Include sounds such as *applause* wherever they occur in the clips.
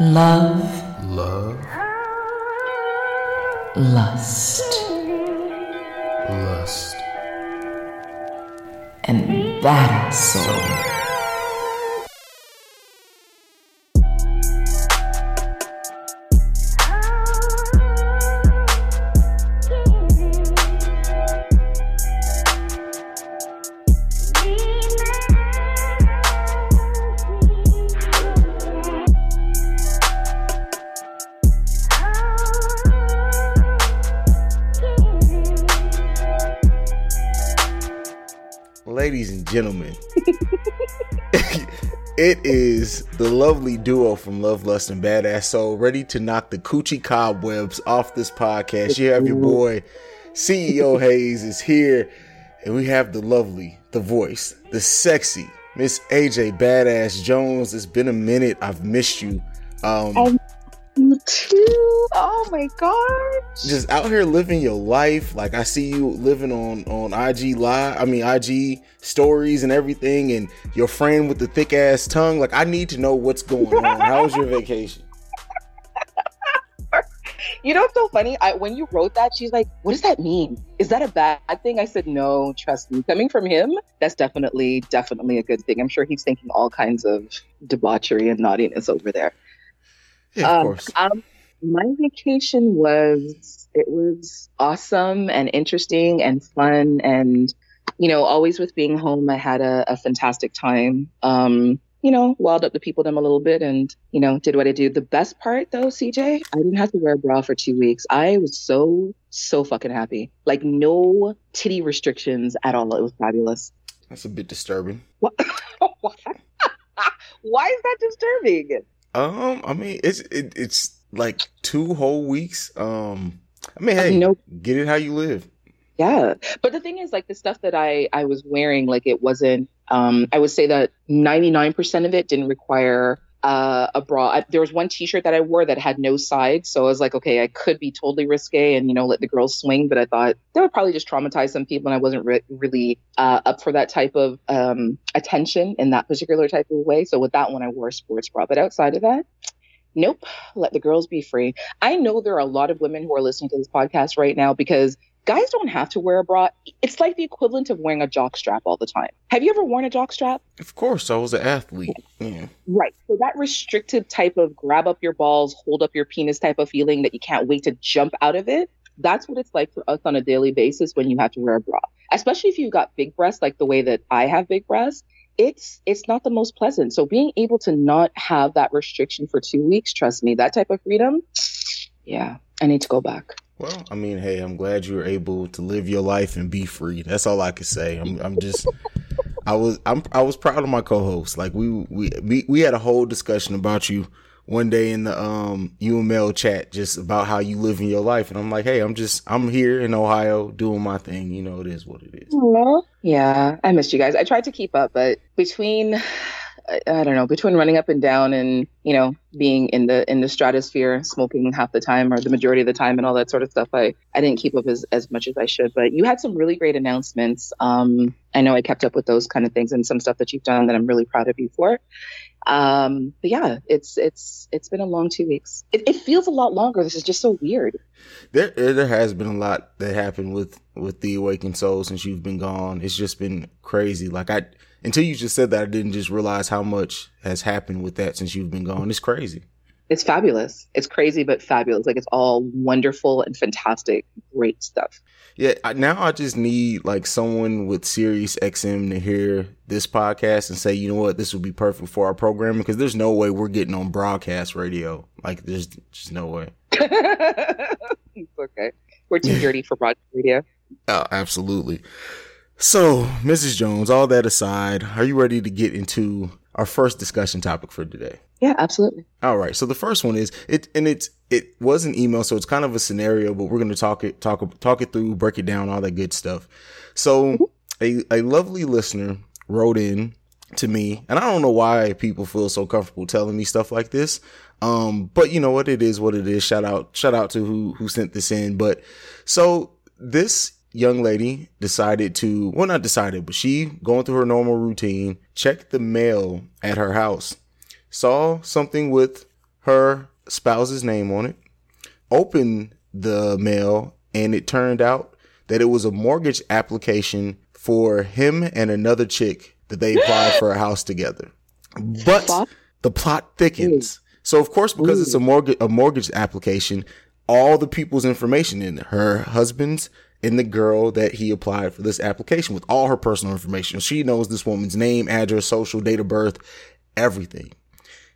Love. Love. Lust. Lust. And that soul. Gentlemen, *laughs* it is the lovely duo from Love, Lust, and Badass Soul ready to knock the coochie cobwebs off this podcast. You have your boy, CEO Hayes, is here, and we have the lovely, the voice, the sexy Miss AJ Badass Jones. It's been a minute. I've missed you. Um, Too. Oh my god. just out here living your life. Like I see you living on on IG live. I mean IG stories and everything, and your friend with the thick ass tongue. Like I need to know what's going on. How was your *laughs* vacation? You know what's so funny? I when you wrote that, she's like, "What does that mean? Is that a bad thing?" I said, "No, trust me. Coming from him, that's definitely, definitely a good thing. I'm sure he's thinking all kinds of debauchery and naughtiness over there." Yeah, of um, course. um, my vacation was it was awesome and interesting and fun and you know always with being home i had a, a fantastic time. Um you know wild up the people them a little bit and you know did what i do. The best part though cj i didn't have to wear a bra for two weeks. I was so so fucking happy. Like no titty restrictions at all. It was fabulous. That's a bit disturbing. what? *laughs* *laughs* why is that disturbing Um, I mean, it's it, it's like two whole weeks. Um, I mean, hey, no- get it how you live. Yeah. But the thing is like the stuff that I I was wearing like it wasn't um I would say that 99% of it didn't require uh, a bra. I, there was one t-shirt that I wore that had no sides, so I was like, okay, I could be totally risque and you know let the girls swing, but I thought that would probably just traumatize some people, and I wasn't re- really uh, up for that type of um, attention in that particular type of way. So with that one, I wore a sports bra, but outside of that, nope, let the girls be free. I know there are a lot of women who are listening to this podcast right now because guys don't have to wear a bra. It's like the equivalent of wearing a jock strap all the time. Have you ever worn a jock strap? Of course, I was an athlete. Yeah. Right. So that restrictive type of grab up your balls, hold up your penis type of feeling that you can't wait to jump out of it. That's what it's like for us on a daily basis when you have to wear a bra. Especially if you've got big breasts like the way that I have big breasts. It's it's not the most pleasant. So being able to not have that restriction for two weeks, trust me, that type of freedom, yeah, I need to go back. Well, I mean, hey, I'm glad you were able to live your life and be free. That's all I can say. I'm, I'm just, I was, I'm, I was proud of my co-host. Like we, we, we, we had a whole discussion about you one day in the um UML chat, just about how you live in your life, and I'm like, hey, I'm just, I'm here in Ohio doing my thing. You know, it is what it is. Yeah, I missed you guys. I tried to keep up, but between I, don't know, between running up and down and, you know, being in the in the stratosphere, smoking half the time or the majority of the time and all that sort of stuff, I I didn't keep up as as much as I should. But you had some really great announcements. Um I know I kept up with those kind of things and some stuff that you've done that I'm really proud of you for. Um but yeah, it's it's it's been a long 2 weeks. It, it feels a lot longer. This is just so weird. There, there has been a lot that happened with with the awakened soul since you've been gone. It's just been crazy. Like I, until you just said that, I didn't just realize how much has happened with that since you've been gone. It's crazy. it's fabulous. It's crazy but fabulous. Like it's all wonderful and fantastic, great stuff. Yeah, I, now I just need like someone with Sirius XM to hear this podcast and say, you know what, this would be perfect for our programming because there's no way we're getting on broadcast radio. Like, there's just no way. *laughs* it's okay. We're too *laughs* dirty for broadcast radio. Oh, absolutely. So, Mrs. Jones, all that aside, are you ready to get into our first discussion topic for today? Yeah, absolutely. All right. So the first one is it, and it's it was an email, so it's kind of a scenario, but we're going to talk it talk talk it through, break it down, all that good stuff. So a a lovely listener wrote in to me, and I don't know why people feel so comfortable telling me stuff like this. Um, but you know what? It is what it is. Shout out shout out to who who sent this in. But so this young lady decided to well not decided but she going through her normal routine checked the mail at her house saw something with her spouse's name on it, opened the mail, and it turned out that it was a mortgage application for him and another chick that they applied for a house together. But the plot thickens. So of course, because it's a mortgage a mortgage application, all the people's information in there, her husband's and the girl that he applied for this application with all her personal information. She knows this woman's name, address, social, date of birth, everything.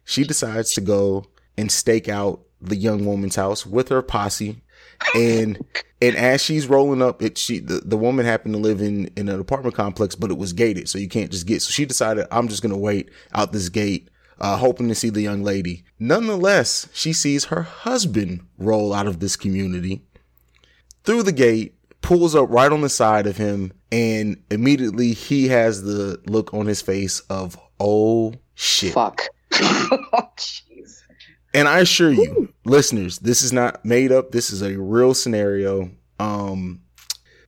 She decides to go and stake out the young woman's house with her posse. And and as she's rolling up, it she the, the woman happened to live in in an apartment complex, but it was gated, so you can't just get. So she decided, I'm just gonna wait out this gate, uh, hoping to see the young lady. Nonetheless, she sees her husband roll out of this community through the gate, pulls up right on the side of him, and immediately he has the look on his face of oh shit. Fuck. *laughs* Oh, Jeez. And I assure you, listeners, this is not made up. This is a real scenario. Um,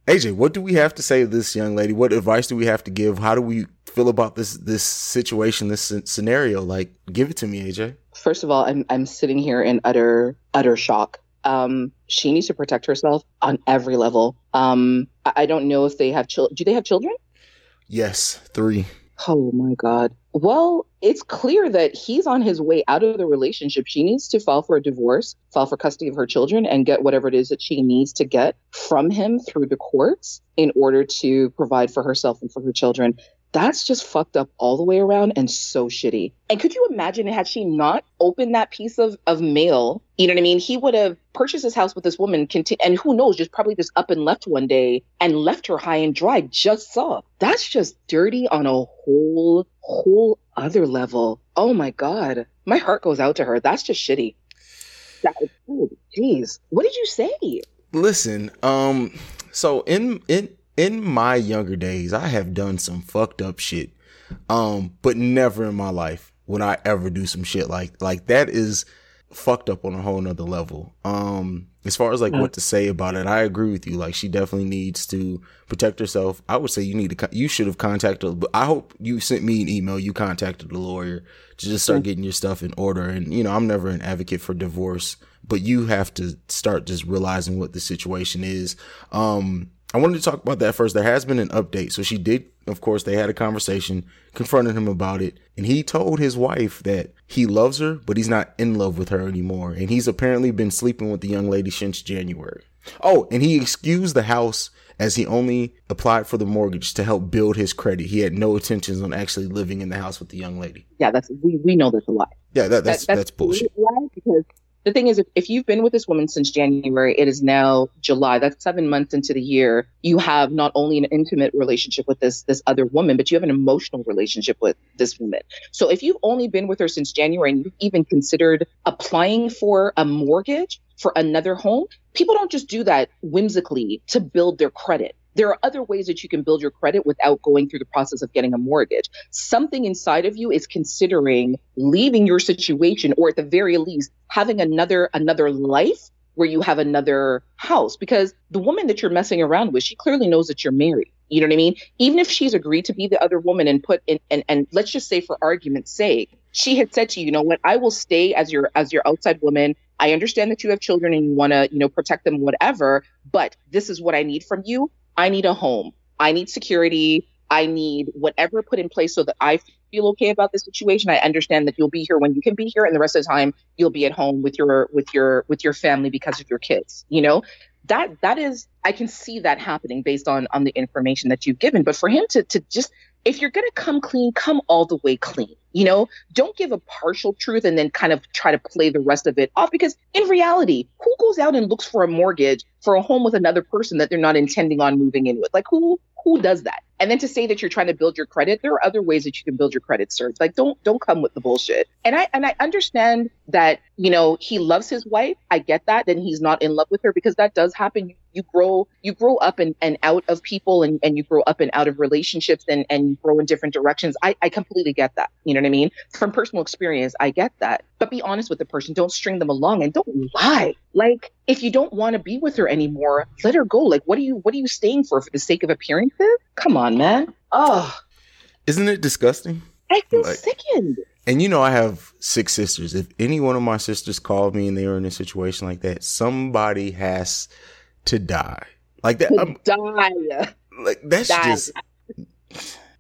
AJ, what do we have to say to this young lady? What advice do we have to give? How do we feel about this this situation, this scenario? Like, give it to me, AJ. First of all, I'm I'm sitting here in utter utter shock. Um, she needs to protect herself on every level. Um, I, I don't know if they have children. Do they have children? Yes, three. Oh my God. Well, it's clear that he's on his way out of the relationship. She needs to file for a divorce, file for custody of her children, and get whatever it is that she needs to get from him through the courts in order to provide for herself and for her children. That's just fucked up all the way around and so shitty. And could you imagine had she not opened that piece of, of mail? You know what I mean? He would have purchased his house with this woman, conti- and who knows, just probably just up and left one day and left her high and dry. Just saw. That's just dirty on a whole, whole other level. Oh my God. My heart goes out to her. That's just shitty. Oh, jeez. What did you say? Listen, um, so in in in my younger days, I have done some fucked up shit. Um, but never in my life would I ever do some shit like like that is fucked up on a whole nother level. Um, as far as like what to say about it, I agree with you. Like she definitely needs to protect herself. I would say you need to, you should have contacted, but I hope you sent me an email. You contacted the lawyer to just start getting your stuff in order. And, you know, I'm never an advocate for divorce, but you have to start just realizing what the situation is. Um, I wanted to talk about that first. There has been an update. So she did, of course, they had a conversation, confronted him about it, and he told his wife that he loves her, but he's not in love with her anymore. And he's apparently been sleeping with the young lady since January. Oh, and he excused the house as he only applied for the mortgage to help build his credit. He had no intentions on actually living in the house with the young lady. Yeah, that's we, we know that's a lie. Yeah, that, that's That- that's, bullshit. a lie because the thing is, if, if you've been with this woman since January, it is now July. That's seven months into the year. You have not only an intimate relationship with this this other woman, but you have an emotional relationship with this woman. So if you've only been with her since January and you've even considered applying for a mortgage for another home, people don't just do that whimsically to build their credit. There are other ways that you can build your credit without going through the process of getting a mortgage. Something inside of you is considering leaving your situation or at the very least having another another life where you have another house because the woman that you're messing around with, she clearly knows that you're married. You know what I mean? Even if she's agreed to be the other woman and put in and, and let's just say for argument's sake, she had said to you, you know what, I will stay as your as your outside woman. I understand that you have children and you want to, you know, protect them, whatever, but this is what I need from you. I need a home. I need security. I need whatever put in place so that I feel okay about the situation. I understand that you'll be here when you can be here, and the rest of the time you'll be at home with your with your with your family because of your kids. You know, that that is I can see that happening based on on the information that you've given. But for him to to just if you're gonna come clean, come all the way clean. You know, don't give a partial truth and then kind of try to play the rest of it off because in reality, who goes out and looks for a mortgage for a home with another person that they're not intending on moving in with? Like who who does that? And then to say that you're trying to build your credit, there are other ways that you can build your credit, sir. Like don't don't come with the bullshit. And I and I understand that, you know, he loves his wife. I get that. Then he's not in love with her because that does happen. You, you grow you grow up and, and out of people and, and you grow up and out of relationships and, and you grow in different directions. I, I completely get that. You know what I mean? From personal experience, I get that. But be honest with the person. Don't string them along and don't lie. Like if you don't want to be with her anymore, let her go. Like what are you what are you staying for for the sake of appearances? Come on, man. Oh, Isn't it disgusting? I feel Like- sickened. And you know, I have six sisters. If any one of my sisters called me and they were in a situation like that, somebody has to die. Like that. I'm, Die. like that's Die. just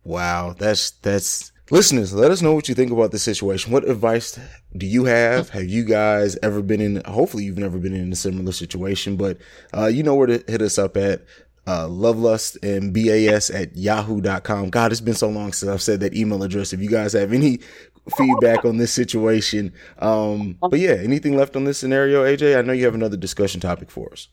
wow. That's that's listeners. Let us know what you think about this situation. What advice do you have? Have you guys ever been in? Hopefully, you've never been in a similar situation, but uh, you know where to hit us up at. Uh, lovelust and bas at yahoo.com. God, it's been so long since I've said that email address. If you guys have any feedback on this situation, um, but yeah, anything left on this scenario, AJ? I know you have another discussion topic for us.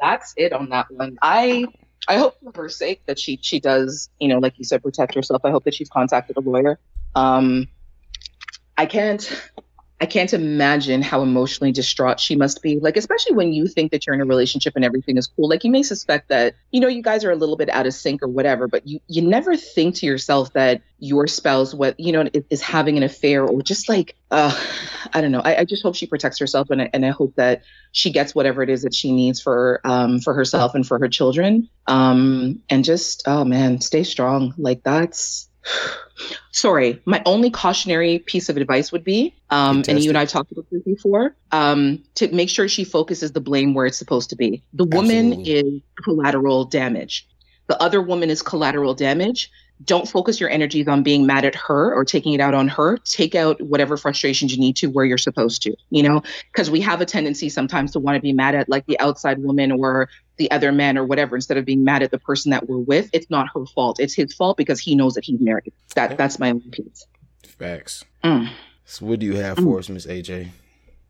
That's it on that one. I I hope for her sake that she she does, you know, like you said, protect herself. I hope that she's contacted a lawyer. Um, I can't I can't imagine how emotionally distraught she must be. Like, especially when you think that you're in a relationship and everything is cool. Like, you may suspect that, you know, you guys are a little bit out of sync or whatever, but you, you never think to yourself that your spouse, what, you know, is, having an affair or just like, uh, I don't know. I, I just hope she protects herself and I, and I hope that she gets whatever it is that she needs for, um, for herself and for her children. Um, and just, oh man, stay strong. Like, that's, sorry my only cautionary piece of advice would be um, and you and i've talked about this before um, to make sure she focuses the blame where it's supposed to be. The woman Absolutely. is collateral damage. The other woman is collateral damage don't focus your energies on being mad at her or taking it out on her. Take out whatever frustrations you need to where you're supposed to you know? Because we have a tendency sometimes to want to be mad at like the outside woman or the other man or whatever instead of being mad at the person that we're with. It's not her fault. It's his fault because he knows that he's married. That that's my only piece Facts. Mm. So what do you have for us, Miss AJ?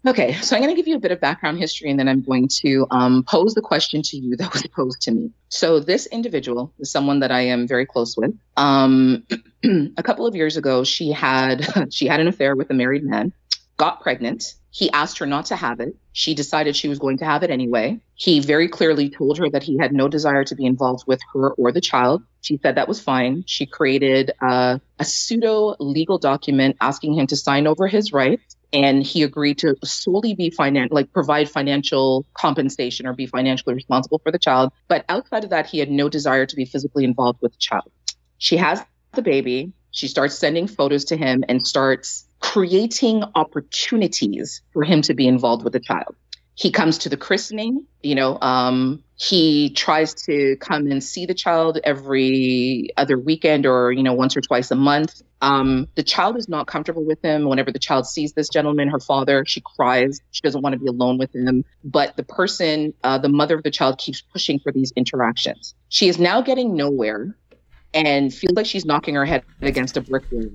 Okay, so I'm going to give you a bit of background history and then I'm going to um, pose the question to you that was *laughs* posed to me. So, this individual is someone that I am very close with. Um, *clears throat* a couple of years ago, she had *laughs* she had an affair with a married man, got pregnant. He asked her not to have it. She decided she was going to have it anyway. He very clearly told her that he had no desire to be involved with her or the child. She said that was fine. She created uh, a pseudo legal document asking him to sign over his rights and he agreed to solely be finan- like provide financial compensation or be financially responsible for the child. But outside of that he had no desire to be physically involved with the child. She has the baby. She starts sending photos to him and starts creating opportunities for him to be involved with the child. He comes to the christening you know um, he tries to come and see the child every other weekend or you know once or twice a month. Um, the child is not comfortable with him. Whenever the child sees this gentleman her father she cries. She doesn't want to be alone with him. But the person uh, the mother of the child keeps pushing for these interactions. She is now getting nowhere and feels like she's knocking her head against a brick wall.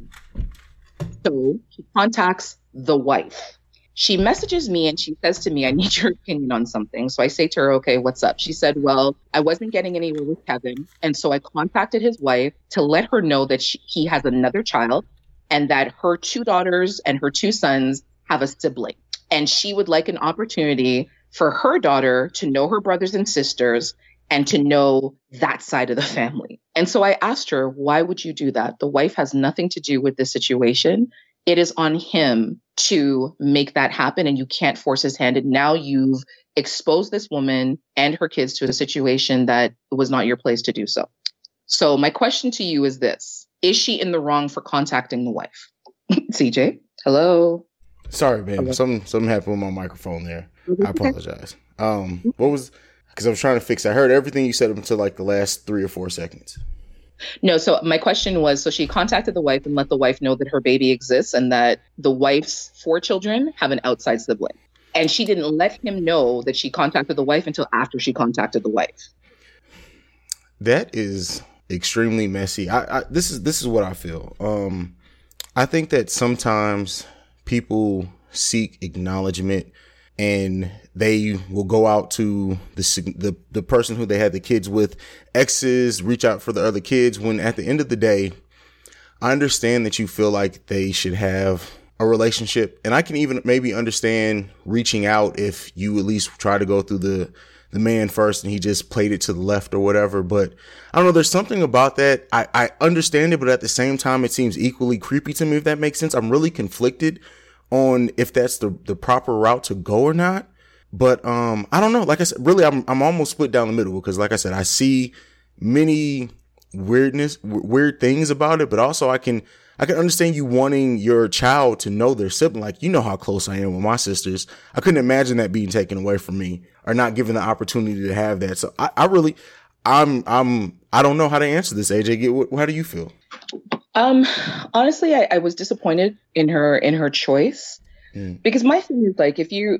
So she contacts the wife she messages me and she says to me, I need your opinion on something. So I say to her, okay, what's up? She said, well, I wasn't getting anywhere with Kevin. And so I contacted his wife to let her know that she, he has another child and that her two daughters and her two sons have a sibling. And she would like an opportunity for her daughter to know her brothers and sisters and to know that side of the family. And so I asked her, why would you do that? The wife has nothing to do with this situation it is on him to make that happen and you can't force his hand and now you've exposed this woman and her kids to a situation that was not your place to do so so my question to you is this is she in the wrong for contacting the wife *laughs* cj hello Sorry, babe. Hello. Something something happened with my microphone there. I apologize. Um, what was because I was trying to fix. I heard everything you said up until like the last three or four seconds. No, so my question was so she contacted the wife and let the wife know that her baby exists and that the wife's four children have an outside sibling. And she didn't let him know that she contacted the wife until after she contacted the wife. That is extremely messy. I, I this is this is what I feel. Um, I think that sometimes people seek acknowledgement and they will go out to the the the person who they had the kids with exes reach out for the other kids when at the end of the day I understand that you feel like they should have a relationship and I can even maybe understand reaching out if you at least try to go through the the man first and he just played it to the left or whatever but I don't know there's something about that. I I understand it but at the same time it seems equally creepy to me if that makes sense. I'm really conflicted on if that's the the proper route to go or not but um I don't know like I said really I'm I'm almost split down the middle because like I said I see many weirdness w- weird things about it but also i can I can understand you wanting your child to know their sibling. Like, you know how close I am with my sisters. I couldn't imagine that being taken away from me or not given the opportunity to have that. So I, I really, I'm, I'm, I don't know how to answer this. AJ, how do you feel? Um, honestly, I, I was disappointed in her in her choice mm. because my thing is like, if you,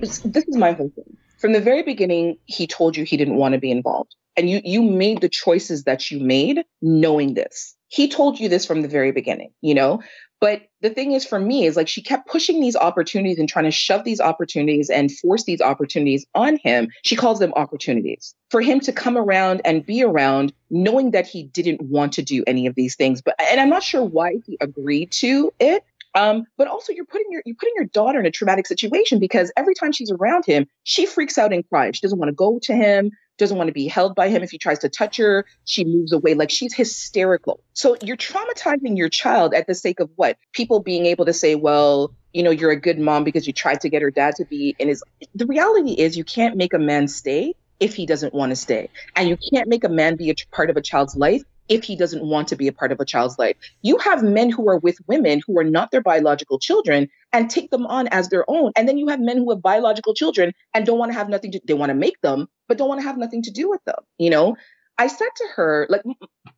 this is my whole thing. From the very beginning, he told you he didn't want to be involved, and you you made the choices that you made knowing this. He told you this from the very beginning, you know. But the thing is, for me, is like she kept pushing these opportunities and trying to shove these opportunities and force these opportunities on him. She calls them opportunities for him to come around and be around, knowing that he didn't want to do any of these things. But and I'm not sure why he agreed to it. Um, but also you're putting your you're putting your daughter in a traumatic situation because every time she's around him, she freaks out and cries. She doesn't want to go to him doesn't want to be held by him. If he tries to touch her, she moves away. Like she's hysterical. So you're traumatizing your child at the sake of what? People being able to say, well, you know, you're a good mom because you tried to get her dad to be in his. The reality is, you can't make a man stay if he doesn't want to stay. And you can't make a man be a part of a child's life if he doesn't want to be a part of a child's life. You have men who are with women who are not their biological children and take them on as their own. And then you have men who have biological children and don't want to have nothing to, they want to make them, but don't want to have nothing to do with them. You know, I said to her, like,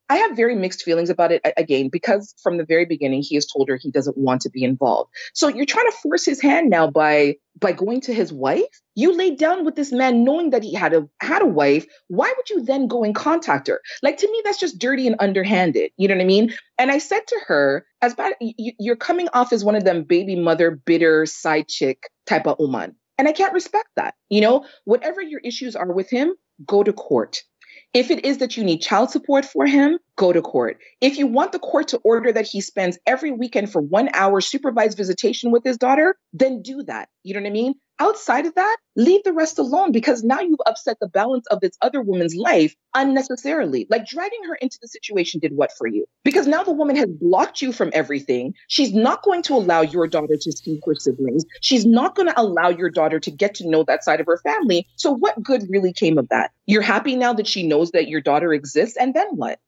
I have very mixed feelings about it again, because from the very beginning, he has told her he doesn't want to be involved. So you're trying to force his hand now by, by going to his wife. You laid down with this man knowing that he had a, had a wife. Why would you then go and contact her? Like, to me, that's just dirty and underhanded. You know what I mean? And I said to her, as bad, you're coming off as one of them baby mother, bitter side chick type of woman. And I can't respect that. You know, whatever your issues are with him, go to court if it is that you need child support for him, go to court. If you want the court to order that he spends every weekend for one hour supervised visitation with his daughter, then do that. You know what I mean? Outside of that, leave the rest alone because now you've upset the balance of this other woman's life unnecessarily. Like dragging her into the situation did what for you? Because now the woman has blocked you from everything. She's not going to allow your daughter to see her siblings. She's not going to allow your daughter to get to know that side of her family. So, what good really came of that? You're happy now that she knows that your daughter exists, and then what?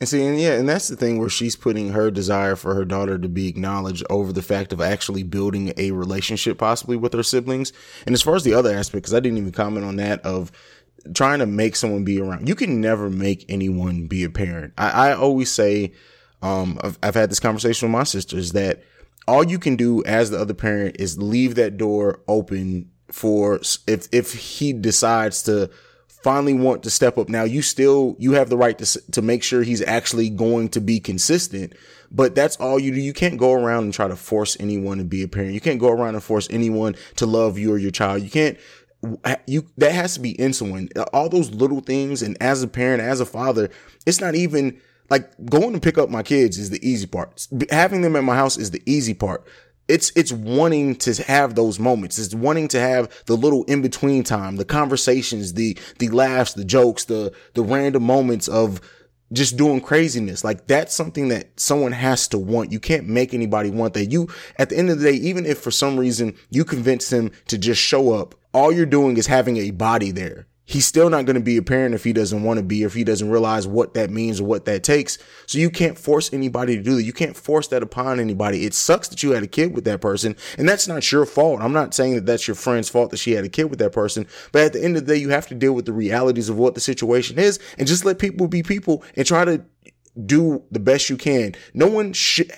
And see, and yeah, and that's the thing where she's putting her desire for her daughter to be acknowledged over the fact of actually building a relationship possibly with her siblings. And as far as the other aspect, because I didn't even comment on that of trying to make someone be around, you can never make anyone be a parent. I, I always say, um, I've, I've had this conversation with my sisters that all you can do as the other parent is leave that door open for if if he decides to finally want to step up. Now you still, you have the right to, to make sure he's actually going to be consistent, but that's all you do. You can't go around and try to force anyone to be a parent. You can't go around and force anyone to love you or your child. You can't, you, that has to be insulin. All those little things. And as a parent, as a father, it's not even, like going to pick up my kids is the easy part. Having them at my house is the easy part it's it's wanting to have those moments. It's wanting to have the little in between time the conversations the the laughs the jokes the the random moments of just doing craziness. Like that's something that someone has to want. You can't make anybody want that. You at the end of the day even if for some reason you convince them to just show up all you're doing is having a body there he's still not going to be a parent if he doesn't want to be, if he doesn't realize what that means or what that takes. So you can't force anybody to do that. You can't force that upon anybody. It sucks that you had a kid with that person, and that's not your fault. I'm not saying that that's your friend's fault that she had a kid with that person, but at the end of the day, you have to deal with the realities of what the situation is and just let people be people and try to do the best you can. No one should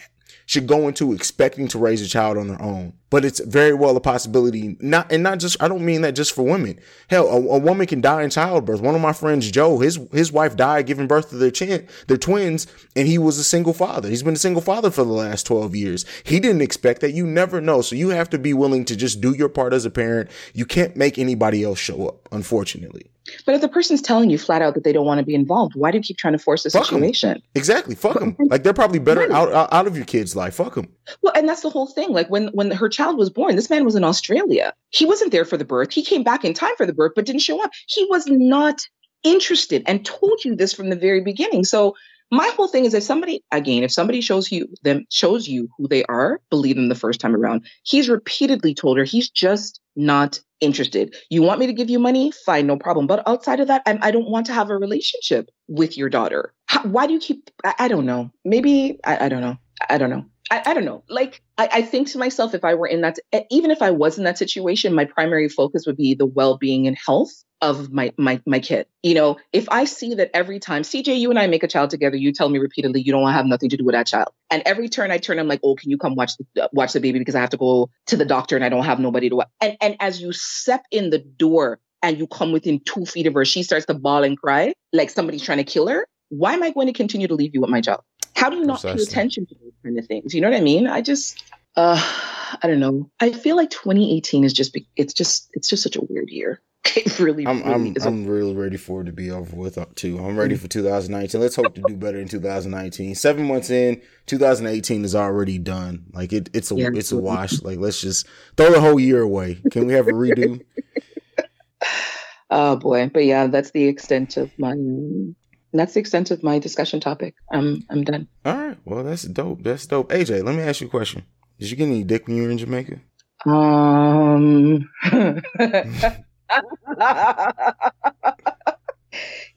should go into expecting to raise a child on their own. But it's very well a possibility. Not and not just I don't mean that just for women. Hell, a, a woman can die in childbirth. One of my friends, Joe, his his wife died giving birth to their chin, their twins, and he was a single father. He's been a single father for the last 12 years. He didn't expect that. You never know. So you have to be willing to just do your part as a parent. You can't make anybody else show up, unfortunately. But if the person's telling you flat out that they don't want to be involved, why do you keep trying to force the Fuck situation? Exactly. Fuck them. Like they're probably better right. out, out of your kid's life. Fuck them. Well, and that's the whole thing. Like when when her child was born, this man was in Australia. He wasn't there for the birth. He came back in time for the birth, but didn't show up. He was not interested and told you this from the very beginning. So my whole thing is if somebody again if somebody shows you them shows you who they are believe them the first time around he's repeatedly told her he's just not interested. You want me to give you money? Fine no problem. But outside of that I'm, i do not want to have a relationship with your daughter. How, why do you keep I, I, don't know. Maybe I, I don't know. I don't know. I, I don't know. Like, I, think to myself, if I were in that, even if I was in that situation, my primary focus would be the well being and health of my my my kid. You know, if I see that every time CJ, you and I make a child together, you tell me repeatedly you don't want to have nothing to do with that child, and every turn I turn, I'm like, oh, can you come watch the watch the baby because I have to go to the doctor and I don't have nobody to. And and as you step in the door and you come within two feet of her, she starts to bawl and cry like somebody's trying to kill her. Why am I going to continue to leave you with my child? How do you not Precisely. pay attention to those kind of things? You know what I mean? I just, uh, I don't know. I feel like 2018 is just, it's just, it's just such a weird year. *laughs* It really, I'm, really I'm, I'm really ready for it to be over with too. I'm ready for 2019. Let's hope to do better in 2019. Seven months in, 2018 is already done. Like it, it's a, yeah, it's a wash. Like let's just throw the whole year away. Can we have a redo? *laughs* oh boy, but yeah, that's the extent of my that's the extent of my discussion topic. I'm I'm done. All right. Well, that's dope. That's dope. AJ, let me ask you a question. Did you get any dick when you were in Jamaica? Um. *laughs* *laughs* yeah,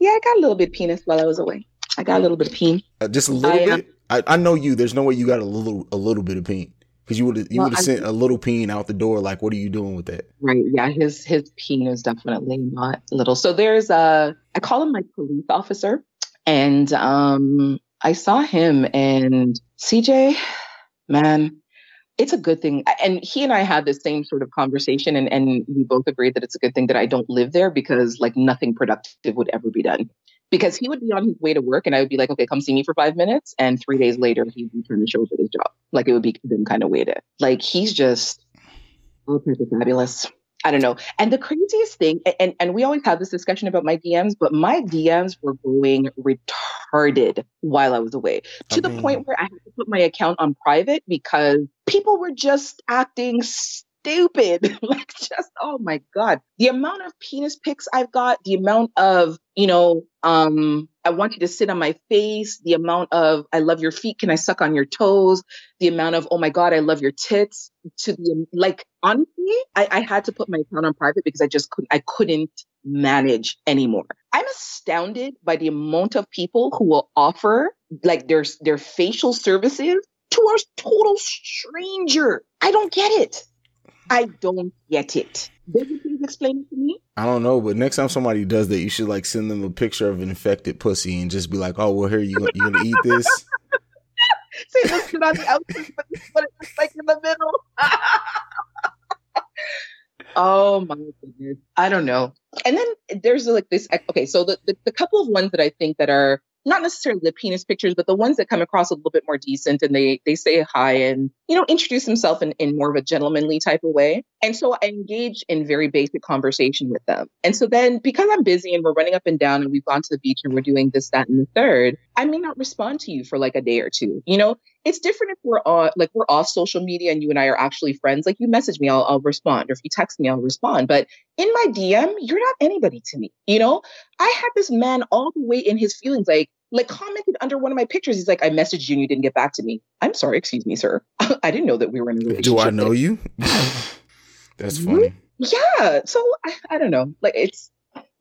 I got a little bit penis while I was away. I got a little bit of peen. Uh, just a little I, bit. I, I know you. There's no way you got a little a little bit of peen because you would you well, would have sent a little peen out the door. Like, what are you doing with that? Right. Yeah. His his peen is definitely not little. So there's a I call him my police officer, and um I saw him and CJ, man, it's a good thing. And he and I had the same sort of conversation, and, and we both agreed that it's a good thing that I don't live there because like nothing productive would ever be done. Because he would be on his way to work, and I would be like, okay, come see me for five minutes. And three days later, he'd return to show up at his job. Like it would be them kind of waited. Like he's just all kinds of fabulous. I don't know. And the craziest thing, and, and we always have this discussion about my DMs, but my DMs were going retarded while I was away to I mean, the point where I had to put my account on private because people were just acting stupid. *laughs* like just oh my god. The amount of penis pics I've got, the amount of, you know, um I want you to sit on my face, the amount of I love your feet, can I suck on your toes, the amount of oh my god, I love your tits to the like honestly, I, I had to put my account on private because I just couldn't I couldn't manage anymore. I'm astounded by the amount of people who will offer like their their facial services to a total stranger. I don't get it. I don't get it. Could you please explain it to me? I don't know, but next time somebody does that, you should like send them a picture of an infected pussy and just be like, "Oh, well, here you you gonna eat this." *laughs* Say this is on the outside, but what it looks like in the middle. *laughs* oh my goodness, I don't know. And then there's like this. Okay, so the, the the couple of ones that I think that are not necessarily the penis pictures, but the ones that come across a little bit more decent and they they say hi and you know introduce themselves in, in more of a gentlemanly type of way. And so I engage in very basic conversation with them. And so then because I'm busy and we're running up and down and we've gone to the beach and we're doing this, that, and the third, I may not respond to you for like a day or two. You know, it's different if we're on like we're off social media and you and I are actually friends. Like you message me, I'll, I'll respond. Or if you text me, I'll respond. But in my DM, you're not anybody to me. You know, I had this man all the way in his feelings, like like commented under one of my pictures. He's like, I messaged you and you didn't get back to me. I'm sorry, excuse me, sir. *laughs* I didn't know that we were in a relationship. Do I know you? *laughs* That's funny. Yeah. So I, I, don't know. Like it's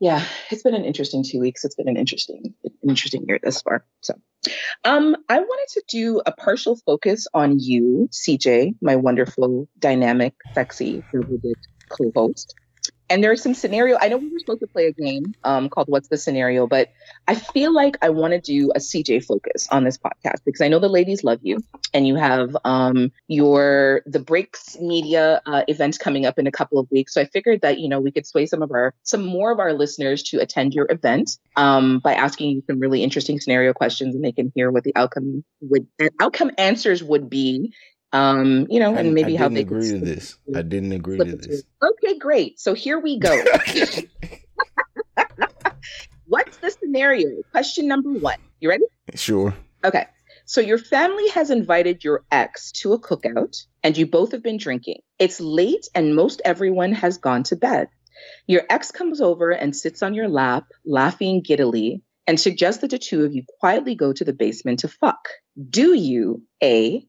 yeah, it's been an interesting two weeks. It's been an interesting, interesting year thus far. So um I wanted to do a partial focus on you, CJ, my wonderful, dynamic, sexy, co-host. And there's some scenario. I know we were supposed to play a game um, called "What's the Scenario," but I feel like I want to do a CJ focus on this podcast because I know the ladies love you, and you have um, your the Breaks Media uh, event coming up in a couple of weeks. So I figured that you know we could sway some of our some more of our listeners to attend your event um, by asking you some really interesting scenario questions, and they can hear what the outcome would outcome answers would be um, you know, and maybe I how they agree to this. I didn't agree to this. Okay, great. So here we go. *laughs* What's the scenario? Question number one. You ready? Sure. Okay. So your family has invited your ex to a cookout and you both have been drinking. It's late and most everyone has gone to bed. Your ex comes over and sits on your lap, laughing giddily, and suggests that the two of you quietly go to the basement to fuck. Do you A,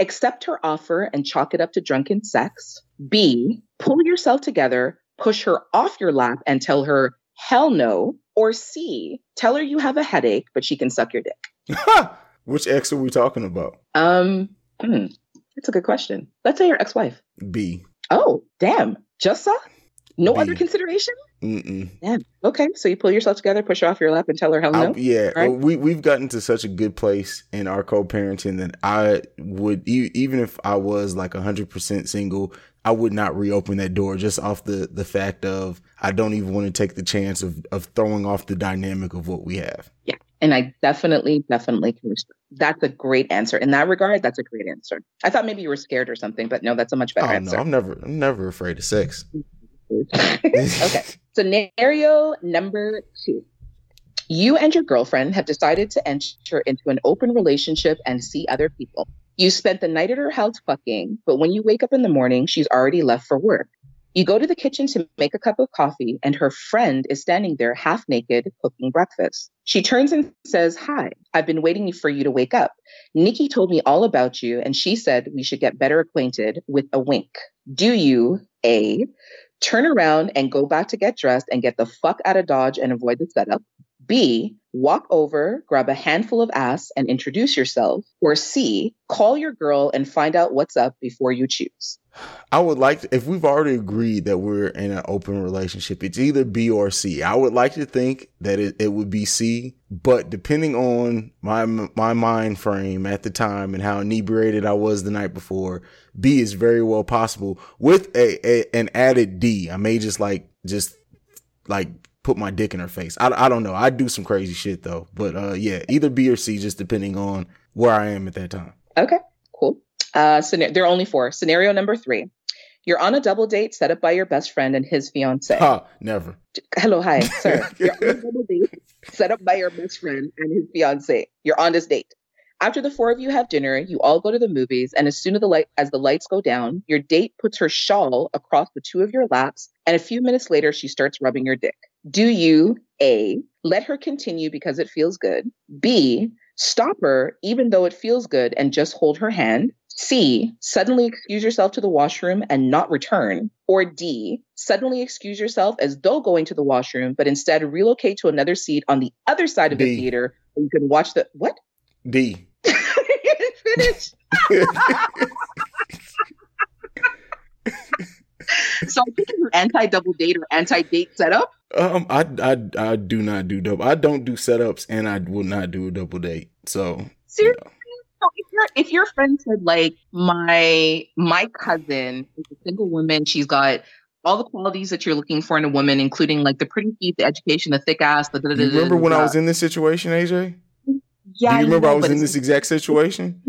accept her offer and chalk it up to drunken sex. B, pull yourself together, push her off your lap and tell her, hell no. Or C, tell her you have a headache, but she can suck your dick. *laughs* Which ex are we talking about? Um, hmm, that's a good question. Let's say your ex-wife. B. Oh, damn. Just saw? No B. other consideration? Mm-mm. Damn. Okay, so you pull yourself together, push her off your lap, and tell her hell no. I- yeah, Right. we we've gotten to such a good place in our co-parenting that I would even if I was like hundred percent single, I would not reopen that door just off the the fact of I don't even want to take the chance of of throwing off the dynamic of what we have. Yeah. And I definitely, definitely can respect. That's a great answer. In that regard, that's a great answer. I thought maybe you were scared or something, but no, that's a much better oh no, answer. I'm never I'm never afraid of sex. *laughs* okay. Scenario number two. You and your girlfriend have decided to enter into an open relationship and see other people. You spent the night at her house fucking, but when you wake up in the morning, she's already left for work. You go to the kitchen to make a cup of coffee, and her friend is standing there half naked cooking breakfast. She turns and says, Hi, I've been waiting for you to wake up. Nikki told me all about you, and she said we should get better acquainted with a wink. Do you, A, turn around and go back to get dressed and get the fuck out of Dodge and avoid the setup? B, walk over, grab a handful of ass and introduce yourself? Or C, call your girl and find out what's up before you choose? I would like to, if we've already agreed that we're in an open relationship, it's either B or C. I would like to think that it, it would be C, but depending on my my mind frame at the time and how inebriated I was the night before, B is very well possible with a, a an added D. I may just like just like put my dick in her face. I, I don't know. I do some crazy shit though, but uh yeah, either B or C, just depending on where I am at that time. Okay. Uh, there are only four. Scenario number three. You're on a double date set up by your best friend and his fiance. Ha, never. Hello, hi, *laughs* sir. You're on a double date set up by your best friend and his fiance. You're on this date. After the four of you have dinner, you all go to the movies, and as soon as the light as the lights go down, your date puts her shawl across the two of your laps, and a few minutes later, she starts rubbing your dick. Do you A let her continue because it feels good? B stop her even though it feels good and just hold her hand? C suddenly excuse yourself to the washroom and not return? Or D suddenly excuse yourself as though going to the washroom, but instead relocate to another seat on the other side of the theater where you can watch the what? D. Finish. *laughs* *laughs* So I think you're anti double date or anti date setup. Um, I, I, I do not do double. I don't do setups, and I will not do a double date. So Seriously, so if your if your friend said like my my cousin is a single woman, she's got all the qualities that you're looking for in a woman, including like the pretty feet, the education, the thick ass. The, you remember when I was in this situation, AJ? Yeah, do you remember know, I was in this exact situation?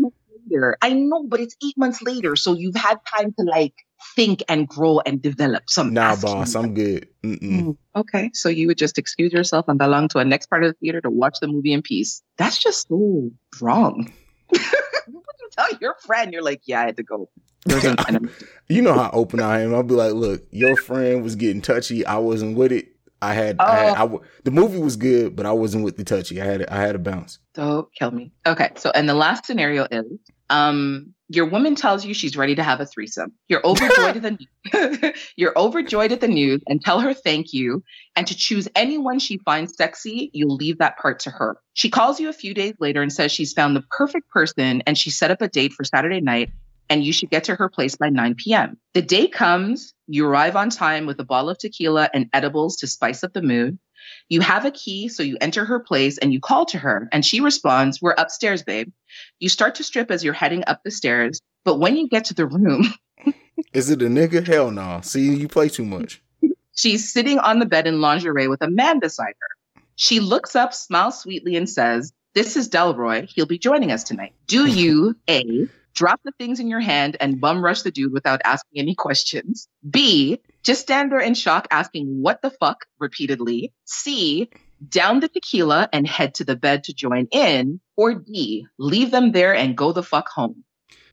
later. I know, but it's eight months later, so you've had time to like think and grow and develop. Some Nah, boss, I'm good. Mm-mm. Mm, Okay, so you would just excuse yourself and belong to a next part of the theater to watch the movie in peace. That's just so wrong. You tell your friend? You're like, yeah, I had to go. There's an *laughs* enemy. You know how open I am. I'll be like, look, your friend was getting touchy. I wasn't with it. I had, I had Oh. I w- the movie was good, but I wasn't with the touchy. I had, I had a bounce. Don't kill me. Okay, so and the last scenario is um your woman tells you she's ready to have a threesome. You're overjoyed at the *laughs* *laughs* you're overjoyed at the news and tell her thank you. And to choose anyone she finds sexy, you'll leave that part to her. She calls you a few days later and says she's found the perfect person and she set up a date for Saturday night and you should get to her place by 9 p.m. The day comes, you arrive on time with a bottle of tequila and edibles to spice up the mood. You have a key, so you enter her place and you call to her, and she responds, We're upstairs, babe. You start to strip as you're heading up the stairs, but when you get to the room, *laughs* Is it a nigga? Hell no. See, you play too much. she's sitting on the bed in lingerie with a man beside her. She looks up, smiles sweetly, and says, This is Delroy. He'll be joining us tonight. Do *laughs* you, A, drop the things in your hand and bum rush the dude without asking any questions? B, just stand there in shock asking what the fuck repeatedly? C, down the tequila and head to the bed to join in? Or D, leave them there and go the fuck home?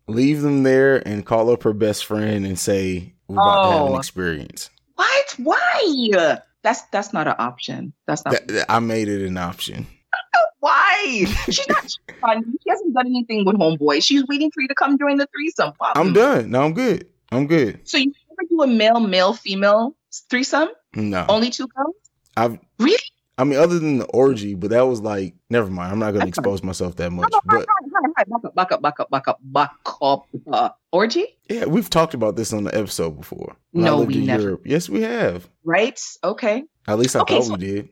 Leave them there and call up her best friend and say we're about to have an Oh. experience. What? Why? That's that's not an option. That's not That- I made it an option. *laughs* why. She's not fun. She hasn't done anything with homeboy. She's waiting for you to come join the threesome. I'm done. No, I'm good. I'm good. So you never do a male, male, female threesome? No, Only two girls? I've Really? I mean, other than the orgy, but that was like, never mind. I'm not going to expose myself that much. No, no, But no, Back up, back up, back up, back up, back up. Uh, orgy, yeah, we've talked about this on the episode before. When No, we never. Europe. Yes, we have. right? Okay. At least I Okay, thought so- we did.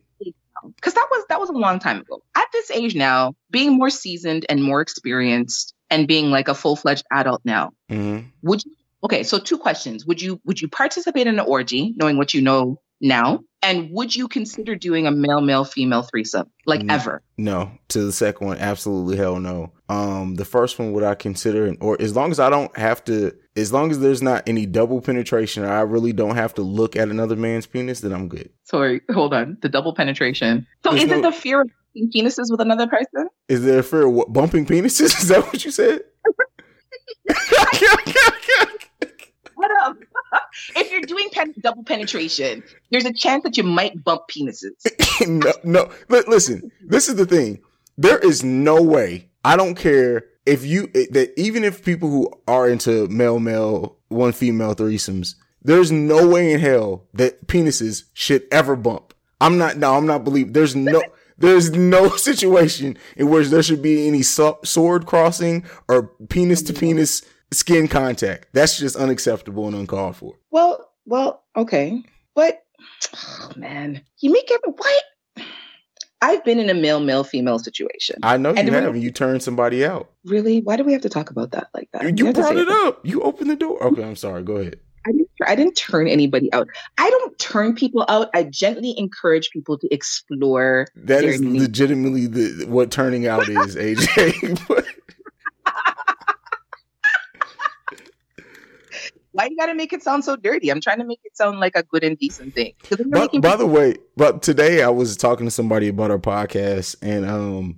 because that was that was a long time ago. At this age now, being more seasoned and more experienced, and being like a full fledged adult now, hmm would you? Okay, so two questions: Would you would you participate in an orgy, knowing what you know now, and would you consider doing a male male female threesome, like Mm. ever? No, to the second one, absolutely hell no. Um, the first one would I consider, an, or as long as I don't have to, as long as there's not any double penetration, or I really don't have to look at another man's penis, then I'm good. Sorry, hold on. The double penetration. So There's is it no- the fear of penises with another person? Is there a fear of what, bumping penises? *laughs* Is that what you said? What up? if you're doing pen- double penetration, there's a chance that you might bump penises. *laughs* no, no. Li- listen, this is the thing. There is no way. I don't care if you eh, that even if people who are into male male one female threesomes, there's no way in hell that penises should ever bump. I'm not. No, I'm not believe. There's no. *laughs* There's no *laughs* situation in which there should be any sword crossing or penis to penis skin contact. That's just unacceptable and uncalled for. Well, well, okay, but oh, man, you make every what? I've been in a male male female situation. I know you And have, and you turned somebody out. really? Why do we have to talk about that like that? You to brought it up. You opened the door. Okay, I'm sorry. Go ahead. I didn't, I didn't turn anybody out. I don't turn people out. I gently encourage people to explore. That is need- legitimately the what turning out is, *laughs* AJ. Why you gotta make it sound so dirty? I'm trying to make it sound like a good and decent thing. by, by people- the way, but today I was talking to somebody about our podcast, and um,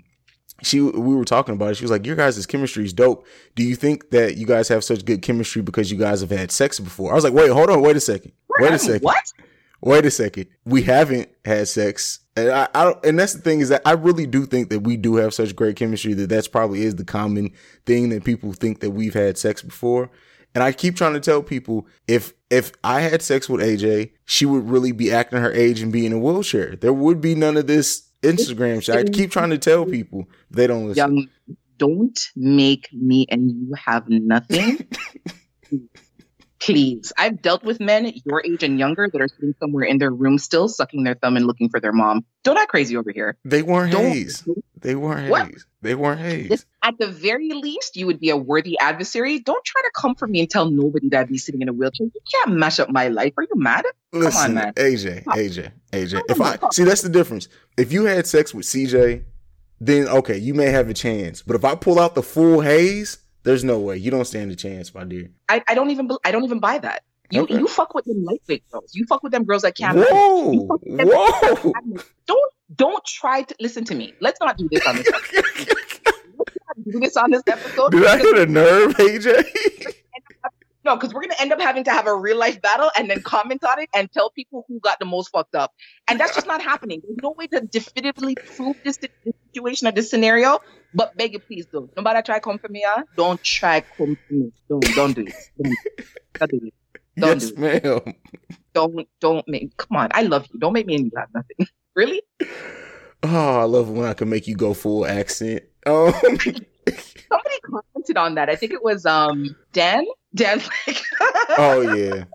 she we were talking about it. She was like, "Your guys' chemistry is dope. Do you think that you guys have such good chemistry because you guys have had sex before?" I was like, "Wait, hold on, wait a second, wait a second, What? wait a second. We haven't had sex." And I, I don't, and that's the thing is that I really do think that we do have such great chemistry that that's probably is the common thing that people think that we've had sex before. And I keep trying to tell people if if I had sex with AJ, she would really be acting her age and be in a wheelchair. There would be none of this Instagram shit. I keep trying to tell people they don't listen. Young, don't make me and you have nothing. *laughs* Please. I've dealt with men your age and younger that are sitting somewhere in their room still sucking their thumb and looking for their mom. Don't act crazy over here. They weren't Don't- Hayes. They weren't What? Hayes. They weren't. This, at the very least, you would be a worthy adversary. Don't try to come for me and tell nobody that I'd be sitting in a wheelchair. You can't mash up my life. Are you mad? Listen, man. AJ, AJ, AJ. If I see, that's the difference. If you had sex with CJ, then okay, you may have a chance. But if I pull out the full haze, there's no way. You don't stand a chance, my dear. I, I don't even I don't even buy that. You Okay. you fuck with them lightweight girls. You fuck with them girls that can't. Whoa, whoa. Don't don't try to listen to me. Let's not do this on this. Let's not do this on this episode. Did I hit a nerve, AJ? No, because we're gonna end up having to have a real life battle and then comment on it and tell people who got the most fucked up. And that's just not happening. There's no way to definitively prove this, this situation or this scenario. But beg you, please don't. Nobody try come for me, huh? Don't try come for me. Don't don't do it. Don't, don't do this. Don't yes, do it. ma'am. Don't don't make. Come on, I love you. Don't make me you have nothing. *laughs* Really? Oh, I love when I can make you go full accent. Um, *laughs* Somebody commented on that. I think it was um Dan. Dan. Like, *laughs* oh yeah.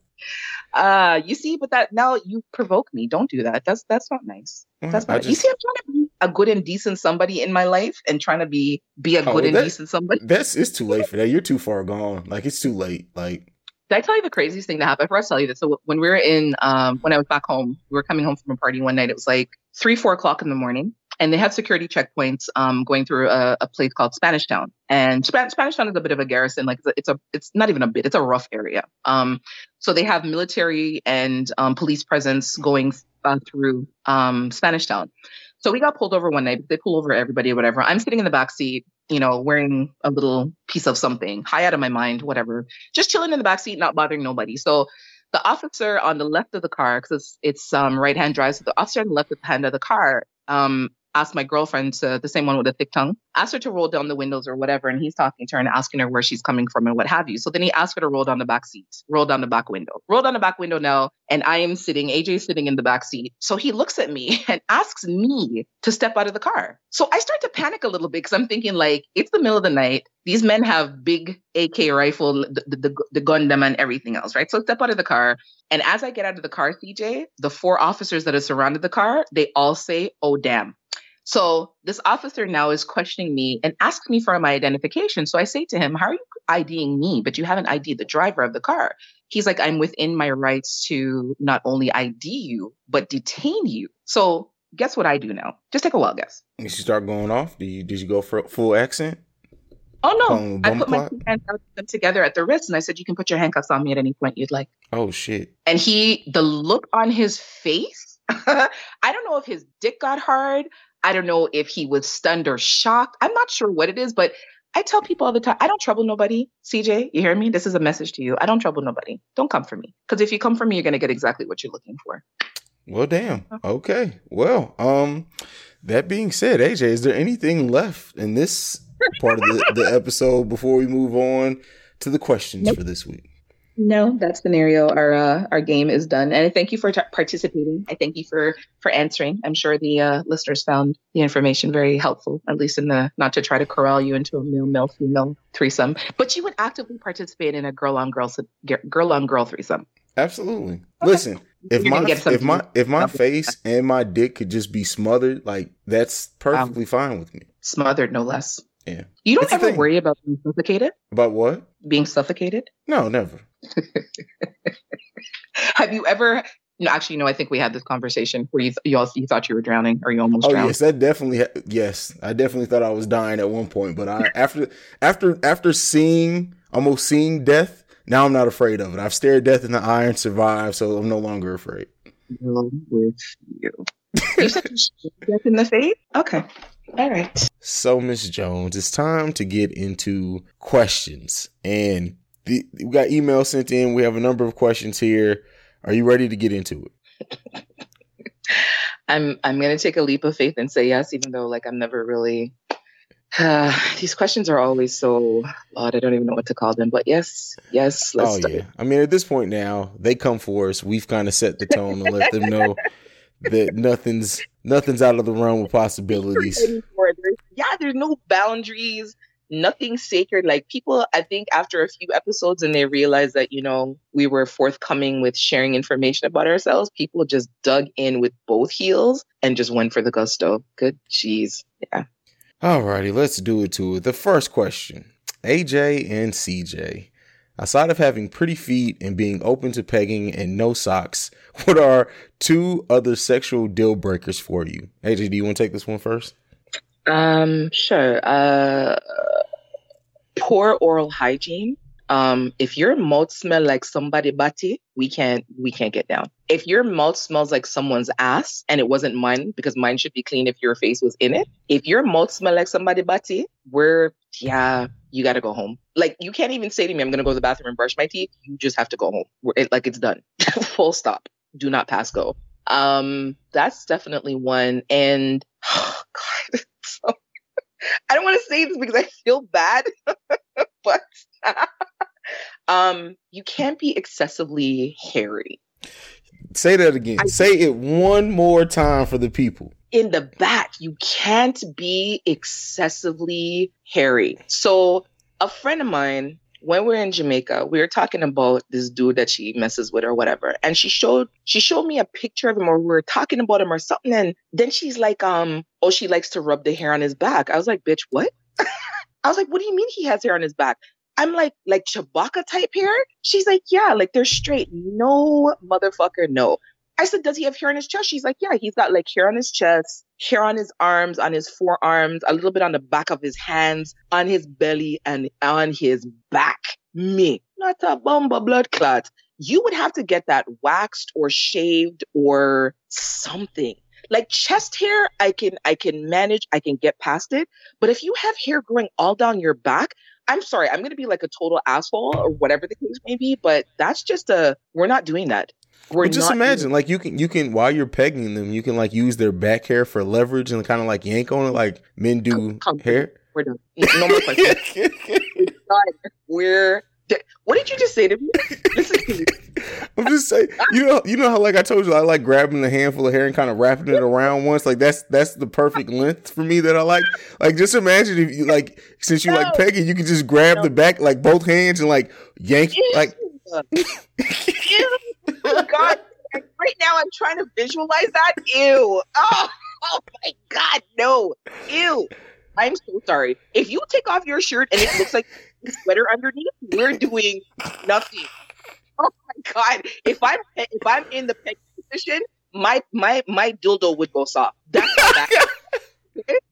uh, you see, but that now you provoke me. Don't do that. That's that's not nice. That's I not. you see, I'm trying to be a good and decent somebody in my life, and trying to be be a Oh, good and that- decent somebody. That's it's too late for that. You're too far gone. Like it's too late. Like Did I tell you the craziest thing that happened? I tell you this, so when we were in, um, when I was back home, we were coming home from a party one night. It was like three, four o'clock in the morning, and they had security checkpoints um, going through a, a place called Spanish Town. And Span- Spanish Town is a bit of a garrison, like it's a, it's not even a bit, it's a rough area. Um, so they have military and um, police presence going uh, through um, Spanish Town. So we got pulled over one night. They pull over everybody or whatever. I'm sitting in the back seat, you know, wearing a little piece of something, high out of my mind, whatever just chilling in the back seat, not bothering nobody. So the officer on the left of the car, because it's, it's um, right hand drive, so the officer on the left hand of the car um, asked my girlfriend to the same one with the thick tongue, asked her to roll down the windows or whatever, and he's talking to her and asking her where she's coming from and what have you. So then he asked her to roll down the back seat, roll down the back window, roll down the back window now, and I am sitting, AJ's sitting in the back seat. So he looks at me *laughs* and asks me to step out of the car. So I start to panic a little bit because I'm thinking like it's the middle of the night. These men have big AK rifle, the, the, the, the gun them and everything else, right? So step out of the car. And as I get out of the car, CJ, the four officers that have surrounded the car, they all say, oh, damn. So this officer now is questioning me and asking me for my identification. So I say to him, How are you IDing me, but you haven't ID'd the driver of the car? He's like, I'm within my rights to not only ID you, but detain you. So guess what I do now? Just take a wild guess. Did you start going off? Did you did you go for full accent? Oh no. I put my hands them together at the wrist and I said, You can put your handcuffs on me at any point you'd like. Oh shit. And he, the look on his face, *laughs* I don't know if his dick got hard. I don't know if he was stunned or shocked. I'm not sure what it is, but I tell people all the time, I don't trouble nobody. CJ, you hear me? This is a message to you. I don't trouble nobody. Don't come for me. Because if you come for me, you're going to get exactly what you're looking for. Well, damn. Okay. Well, um, that being said, AJ, is there anything left in this part of the, the episode before we move on to the questions Nope. for this week? No, that scenario. Our uh, our game is done, and I thank you for t- participating. I thank you for for answering. I'm sure the uh, listeners found the information very helpful, at least in the not to try to corral you into a male male female threesome, but you would actively participate in a girl on girl girl on girl threesome. Absolutely. Listen, if my if my if my face and my dick could just be smothered, like that's perfectly fine with me. Smothered, no less. Yeah. You don't It's ever worry about being suffocated. About what? Being suffocated. No, never. *laughs* Have you ever? No, actually, no. I think we had this conversation where you th- you, all, you thought you were drowning or you almost Oh drowned. yes, that definitely. Ha- yes, I definitely thought I was dying at one point, but I after after after seeing almost seeing death, now I'm not afraid of it. I've stared death in the eye and survived, so I'm no longer afraid. With you. You said death in the face. Okay. All right. So, Miss Jones, it's time to get into questions, and the, we got email sent in. We have a number of questions here. Are you ready to get into it? *laughs* I'm I'm gonna take a leap of faith and say yes, even though like I'm never really. *sighs* these questions are always so odd. I don't even know what to call them. But yes, yes. Let's oh yeah. I mean, at this point now, they come for us. We've kind of set the tone and let them know *laughs* that nothing's nothing's out of the realm of possibilities. yeah, there's no boundaries, nothing sacred. Like people, I think after a few episodes and they realized that, you know, we were forthcoming with sharing information about ourselves, people just dug in with both heels and just went for the gusto. Good jeez. Yeah. Alrighty, let's do it to. The first question AJ and CJ. Aside of having pretty feet and being open to pegging and no socks, *laughs* what are two other sexual deal breakers for you? AJ, do you want to take this one first? Um, sure. Uh, poor oral hygiene. Um, if your mouth smell like somebody body, we can't we can't get down. If your mouth smells like someone's ass and it wasn't mine, because mine should be clean if your face was in it. If your mouth smell like somebody body, we're yeah, you gotta go home. Like you can't even say to me, I'm gonna go to the bathroom and brush my teeth. You just have to go home. It, like it's done. *laughs* Full stop. Do not pass go. Um, that's definitely one. And I don't want to say this because I feel bad, *laughs* but *laughs* um, you can't be excessively hairy. Say that again. I- Say it one more time for the people. In the back, you can't be excessively hairy. So, a friend of mine, when we are in Jamaica, we were talking about this dude that she messes with or whatever, and she showed she showed me a picture of him, or we were talking about him or something, and then she's like, um, oh, she likes to rub the hair on his back. I was like, bitch, what? *laughs* I was like, what do you mean he has hair on his back? I'm like, like Chewbacca type hair? She's like, yeah, like they're straight. No, motherfucker, no. I said, does he have hair on his chest? She's like, yeah, he's got like hair on his chest, hair on his arms, on his forearms, a little bit on the back of his hands, on his belly, and on his back. Me, not a bomba blood clot. You would have to get that waxed or shaved or something. Like chest hair, I can I can manage, I can get past it. But if you have hair growing all down your back, I'm sorry, I'm gonna be like a total asshole or whatever the case may be, but that's just a we're not doing that. We're But just not imagine, doing- like you can you can while you're pegging them, you can like use their back hair for leverage and kind of like yank on it, like men do Come- hair. we're done. No more questions. *laughs* We're done. We're de- what did you just say to me? To. *laughs* I'm just saying, you know, you know how like I told you, I like grabbing a handful of hair and kind of wrapping it around once. Like that's that's the perfect length for me that I like. Like just imagine if you like since you like No. pegging, you can just grab the back like both hands and like yank like. Ew. *laughs* Oh, God. Right now, I'm trying to visualize that. Ew. Oh, oh my God. No. Ew. I'm so sorry. If you take off your shirt and it looks like sweater underneath, we're doing nothing. Oh my God. If I'm if I'm in the peg position, my my my dildo would go soft. That's how.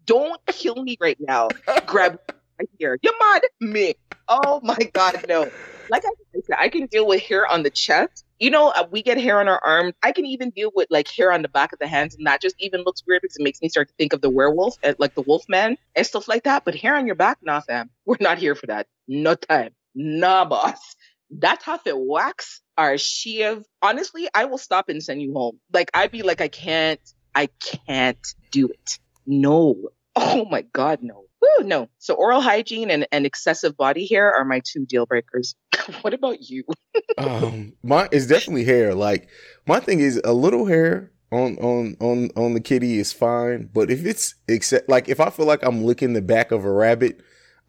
Don't kill me right now. Grab right here. You mad me? Oh my God, no. Like I said, I can deal with hair on the chest. You know, uh, we get hair on our arms. I can even deal with like hair on the back of the hands, and that just even looks weird because it makes me start to think of the werewolf, and, like the wolf man and stuff like that. But hair on your back, nah, fam. *laughs* We're not here for that. No time. Nah, boss. That half it wax are shave. Honestly, I will stop and send you home. Like I'd be like, I can't, I can't do it. No. *laughs* Oh my God, no. Woo, no. So oral hygiene and, and excessive body hair are my two deal breakers. *laughs* what about you? um my it's definitely hair. Like my thing is a little hair on on on on the kitty is fine but if it's except like if i feel like i'm licking the back of a rabbit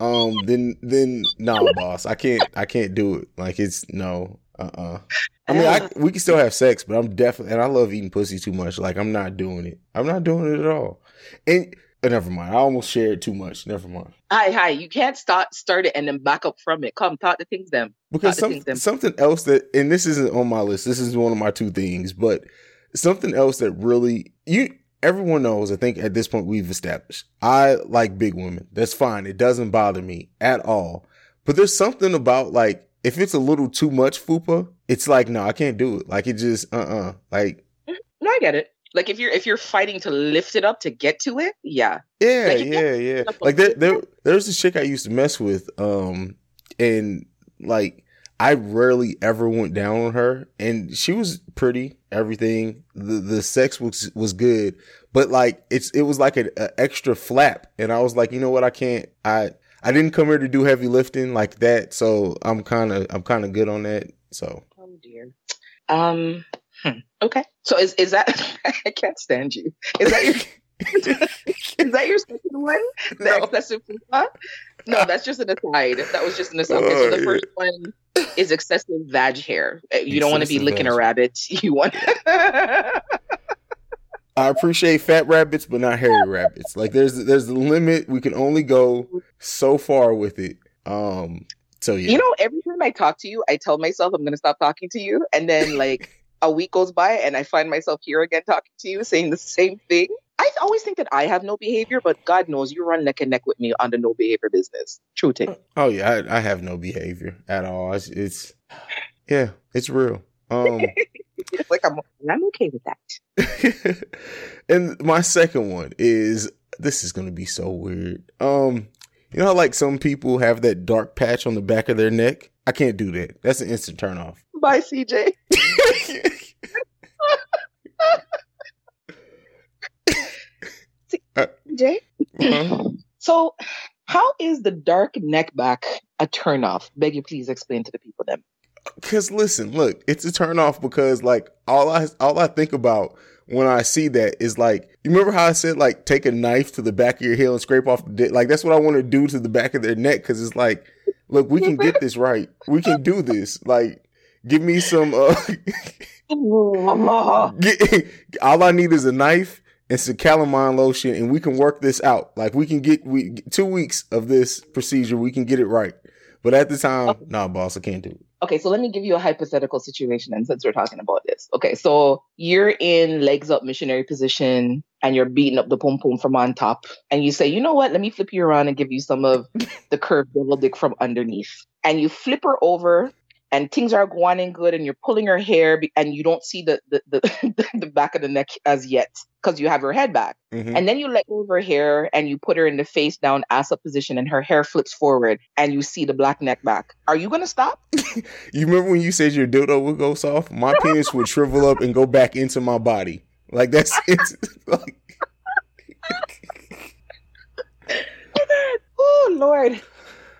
um then then nah boss. I can't i can't do it. Like it's no. Uh-uh. I mean I, we can still have sex but i'm definitely and i love eating pussy too much. Like i'm not doing it. I'm not doing it at all. And uh, never mind. I almost shared too much. Never mind. Hi, hi. You can't start start it and then back up from it. Come, talk to things them. because some, things that- something else that and this isn't on my list. This is one of my two things but something else that really you everyone knows i think at this point we've established. I like big women. That's fine. It doesn't bother me at all. But there's something about like if it's a little too much fupa it's like no i can't do it. Like it just uh-uh. Like No, I get it. Like if you're if you're fighting to lift it up to get to it, yeah. Yeah, Like, yeah, yeah. Like there, there, there's a chick I used to mess with, um, and like I rarely ever went down on her, and she was pretty, everything. The the sex was was good, but like it's it was like an extra flap, and I was like, you know what, I can't, I I didn't come here to do heavy lifting like that, so I'm kind of I'm kind of good on that. So Oh dear. Um. Hmm, Okay. So is is that *laughs* I can't stand you. Is that your *laughs* is that your second one? The No. excessive fupa? No, that's just an aside. That was just an aside. Okay, so the first one is excessive vag hair. Uh, You don't want to be licking a rabbit. *laughs* You want. I appreciate fat rabbits, but not hairy rabbits. Like there's there's a limit. We can only go so far with it. Um. So yeah. You know, every time I talk to you, I tell myself I'm going to stop talking to you, and then like a week goes by, and I find myself here again talking to you, saying the same thing. I always think that I have no behavior, but God knows you run neck and neck with me on the no behavior business. True thing. oh yeah. I, I have no behavior at all. It's, it's yeah. It's real. Um. *laughs* like I'm, I'm okay with that. *laughs* and my second one is this is gonna be so weird. Um. You know how like some people have that dark patch on the back of their neck? I can't do that. That's an instant turn off. Bye, CJ. CJ. Uh-huh. So, how is the dark neck back a turnoff? Beg you, please explain to the people then. Cause listen, look, it's a turn off because like all I all I think about when I see that is like you remember how I said like take a knife to the back of your heel and scrape off the dick? Like that's what I want to do to the back of their neck because it's like, look, we can get this right. We can do this. Like, give me some. uh *laughs* *laughs* get, All I need is a knife and some calamine lotion, and we can work this out. Like we can get we two weeks of this procedure, we can get it right. But at the time, nah, boss, I can't do it. Okay, so let me give you a hypothetical situation. And since we're talking about this, okay, so you're in legs up missionary position and you're beating up the pom pom from on top, and you say, you know what? Let me flip you around and give you some of the curved devil dick from underneath. And you flip her over, and things are going in good, and you're pulling her hair, and you don't see the the, the, *laughs* the back of the neck as yet. because you have her head back. Mhm. And then you let go of her hair and you put her in the face down ass up position and her hair flips forward and you see the black neck back. Are you gonna stop? *laughs* You remember when you said your dildo would go soft? My penis would shrivel up and go back into my body. Like that's *laughs* it's like Oh Lord.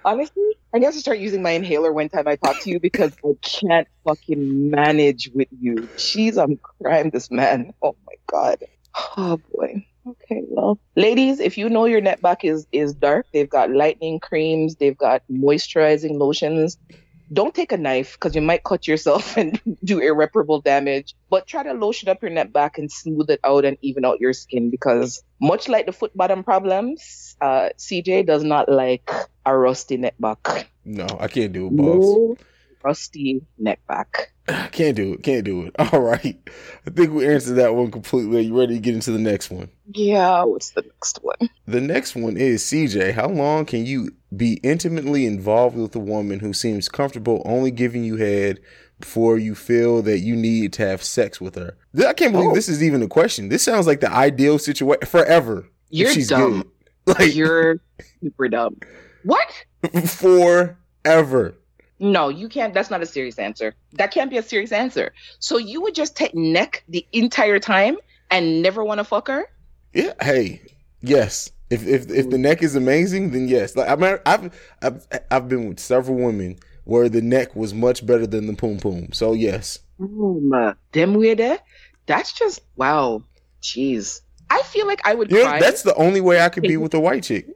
Honestly, I guess to start using my inhaler one time I talk to you because I can't fucking manage with you. Jeez, I'm crying this man. Oh my god. Oh boy. Okay, well, ladies, if you know your net back is is dark, they've got lightening creams, they've got moisturizing lotions. Don't take a knife because you might cut yourself *laughs* and do irreparable damage. But try to lotion up your neck back and smooth it out and even out your skin because much like the foot bottom problems, uh, CJ does not like a rusty neck back. no, I can't do it, boss. No rusty neck back. *sighs* Can't do it. Can't do it. *laughs* All right. I think we answered that one completely. Are you ready to get into the next one? Yeah, what's the next one? The next one is CJ. How long can you be intimately involved with a woman who seems comfortable only giving you head before you feel that you need to have sex with her? I can't believe Oh. this is even a question. This sounds like the ideal situation forever. You're dumb. good. *laughs* Like You're *laughs* super dumb. What? forever. No, you can't. That's not a serious answer. That can't be a serious answer. So you would just take neck the entire time and never want to fuck her? Yeah. Hey. Yes. If if if the neck is amazing, then yes. Like I mean, I've I've I've been with several women where the neck was much better than the poom poom. So yes. Um, them way? That's just wow. Jeez. I feel like I would You know, that's the only way I could be with a white chick.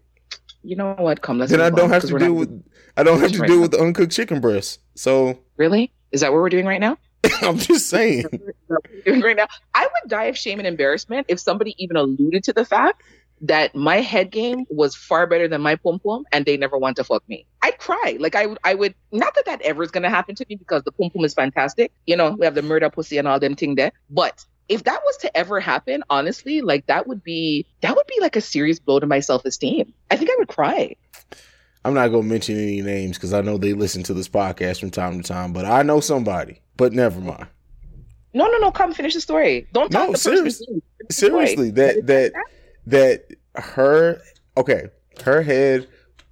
You know what? Come, let's Then I don't on, have to deal with I don't have to Right deal now. with the uncooked chicken breast. So *laughs* Really? Is that what we're doing right now? *laughs* I'm just saying. *laughs* doing right now. I would die of shame and embarrassment if somebody even alluded to the fact that my head game was far better than my pum pum and they never want to fuck me. I'd cry. Like I would I would not that that ever is gonna happen to me because the pum pum is fantastic. You know, we have the murder pussy and all them thing there. But if that was to ever happen, honestly, like that would be that would be like a serious blow to my self esteem. I think I would cry. I'm not gonna mention any names because I know they listen to this podcast from time to time, but I know somebody. But never mind. No, no, no, come finish the story. Don't talk No, the serious- person's name. The. Seriously, that that that her okay, her head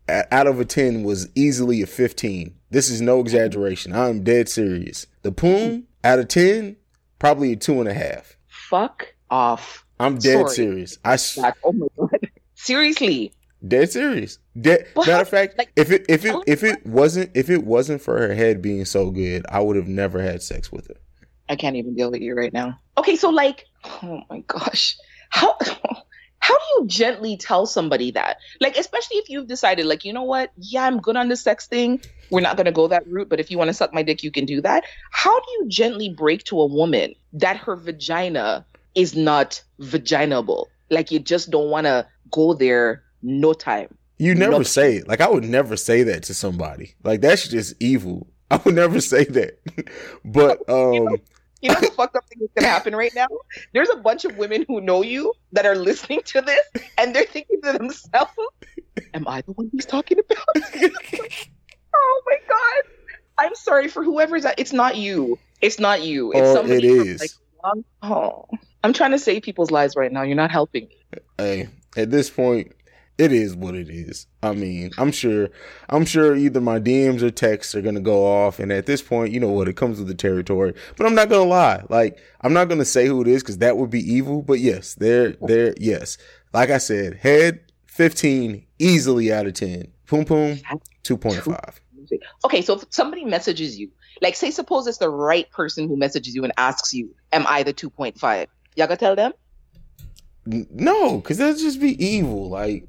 out of a ten was easily a fifteen. This is no exaggeration. I'm dead serious. The poom out of ten, probably a two and a half. Fuck off. I'm dead Sorry. serious. I s- Like, oh my god. *laughs* Seriously. dead serious. Dead. But matter of fact, like- if it if it if it wasn't if it wasn't for her head being so good, I would have never had sex with her. I can't even deal with you right now. Okay, so like, oh my gosh, how *laughs* how do you gently tell somebody that? Like, especially if you've decided, like, you know what? Yeah, I'm good on the sex thing. We're not gonna go that route, but if you want to suck my dick, you can do that. How do you gently break to a woman that her vagina is not vaginable? Like, you just don't want to go there. No time. You never Nope. say it. Like I would never say that to somebody. Like that's just evil. *laughs* I would never say that. *laughs* but um You know the fucked up thing that's gonna happen right now? There's a bunch of women who know you that are listening to this and they're thinking to themselves, Am I the one he's talking about? *laughs* oh my god. I'm sorry for whoever's that. It's not you. It's not you. It's oh, it somebody from, is. like, oh. I'm trying to save people's lives right now. You're not helping me. hey, at this point, it is what it is. I mean, I'm sure I'm sure either my DMs or texts are gonna go off, and at this point, you know what, it comes with the territory. But I'm not gonna lie. Like, I'm not gonna say who it is because that would be evil. But yes, there, there, yes. Like I said, head 15, easily out of 10. Poom poom, 2.5. Okay, so if somebody messages you, like say suppose it's the right person who messages you and asks you, Am I the 2.5? Y'all gonna tell them? No, because that'd just be evil. Like,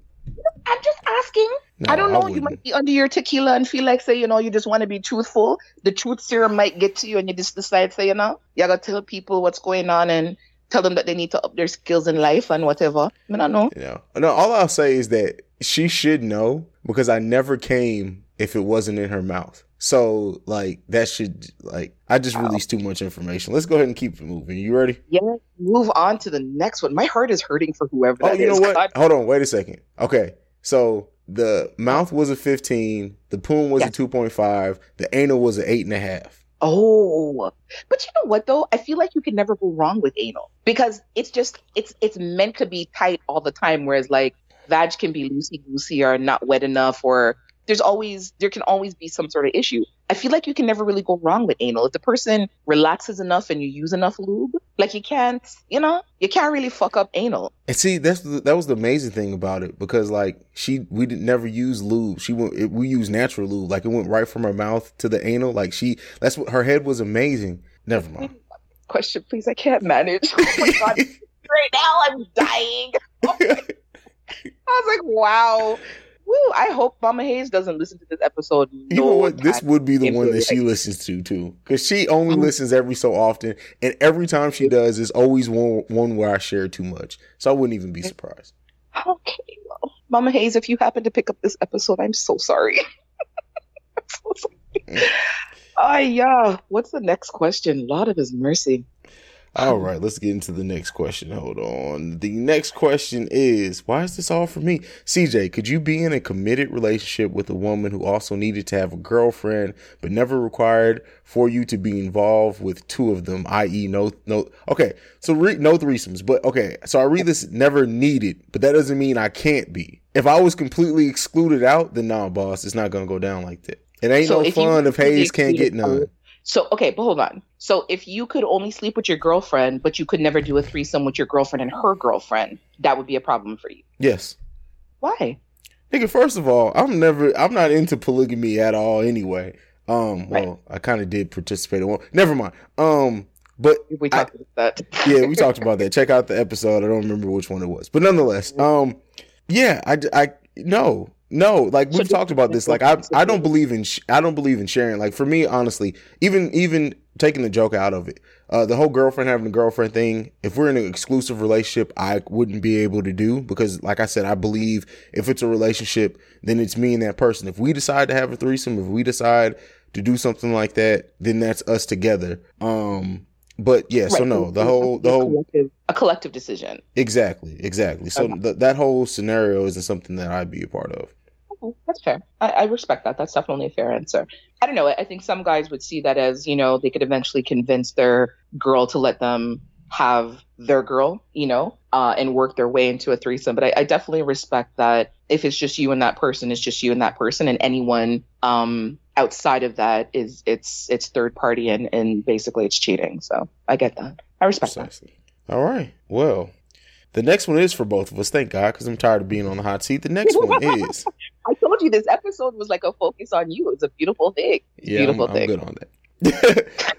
I'm just asking. no, I don't know. you might be under your tequila and feel like, say, you know, you just want to be truthful. The truth serum might get to you, and you just decide, say, you know, you gotta tell people what's going on and tell them that they need to up their skills in life and whatever. I don't know. You know, no. All I'll say is that she should know because I never came if it wasn't in her mouth. So like that should like I just released too much information. Let's go ahead and keep it moving. You ready? Yeah, move on to the next one. My heart is hurting for whoever Oh, you know is. what? Hold on, wait a second. Okay, so the mouth was a fifteen, the poom was a two point five, the anal was an eight and a half. Oh, but you know what though? I feel like you can never go wrong with anal because it's just it's it's meant to be tight all the time. Whereas like vag can be loosey goosey or not wet enough, or there's always there can always be some sort of issue. I feel like you can never really go wrong with anal if the person relaxes enough and you use enough lube. Like you can't, you know, you can't really fuck up anal. And see, that's the, that was the amazing thing about it because like she we didn't never use lube. She went it, we used natural lube. Like it went right from her mouth to the anal. Like she that's what her head was amazing. Never mind. Question, please. I can't manage. *laughs* Oh my god! *laughs* right now I'm dying. *laughs* I was like, wow. Woo, I hope Mama Hayes doesn't listen to this episode. You know what? This would be the one that she listens to too, because she only Mhm. listens every so often, and every time she does, is always one one where I share too much. So I wouldn't even be surprised. Okay, well, Mama Hayes, if you happen to pick up this episode, I'm so sorry. *laughs* I'm so sorry. Ah, yeah. What's the next question? Lord of His mercy. All right, let's get into the next question. Hold on. The next question is Why is this all for me? CJ, could you be in a committed relationship with a woman who also needed to have a girlfriend, but never required for you to be involved with two of them, i.e., no, no. Okay, so re- no threesomes, but okay, so I read this never needed, but that doesn't mean I can't be. If I was completely excluded out, then nah, boss, it's not going to go down like that. It ain't So no fun if Hayes can't get none. So, okay, but hold on. So, if you could only sleep with your girlfriend, but you could never do a threesome with your girlfriend and her girlfriend, that would be a problem for you. Yes. Why? Nigga, first of all, I'm never I'm not into polygamy at all anyway. Um well, I kind of did participate in one. Never mind. Um but We I- talked about that. *laughs* yeah, we talked about that. Check out the episode. I don't remember which one it was. But nonetheless, um yeah, I I no. No, like we've do- talked about this. Like I I don't believe in sh- I don't believe in sharing. Like for me, honestly, even even taking the joke out of it, uh, the whole girlfriend having a girlfriend thing. If we're in an exclusive relationship, I wouldn't be able to do because, like I said, I believe if it's a relationship, then it's me and that person. If we decide to have a threesome, if we decide to do something like that, then that's us together. Um, but yeah, so no, the whole the whole a collective decision. exactly exactly. So Okay. th- that whole scenario isn't something that I'd be a part of. Okay, That's fair. I, I respect that. That's definitely a fair answer. I don't know. I think some guys would see that as, you know, they could eventually convince their girl to let them have their girl, you know, uh, and work their way into a threesome. But I, I definitely respect that if it's just you and that person, it's just you and that person, and anyone um, outside of that is it's it's third party and and basically it's cheating. So I get that. I respect that. All right. Well, the next one is for both of us. Thank God, because I'm tired of being on the hot seat. The next one is *laughs* I told you this episode was like a focus on you. It's a beautiful thing. yeah, Beautiful I'm, I'm thing. good on that.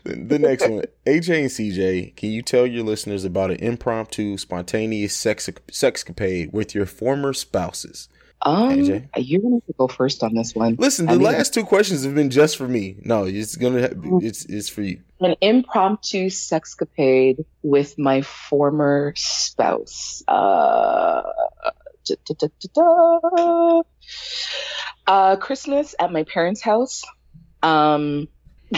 the *laughs* the next one, AJ and CJ, can you tell your listeners about an impromptu, spontaneous sex sexcapade with your former spouses? Um, AJ? you're gonna have to go first on this one. Listen, I the mean- last two questions have been just for me. No, it's gonna ha- it's it's for you. An impromptu sexcapade with my former spouse. Uh, da, da, da. uh, Christmas at my parents' house. Um, *laughs*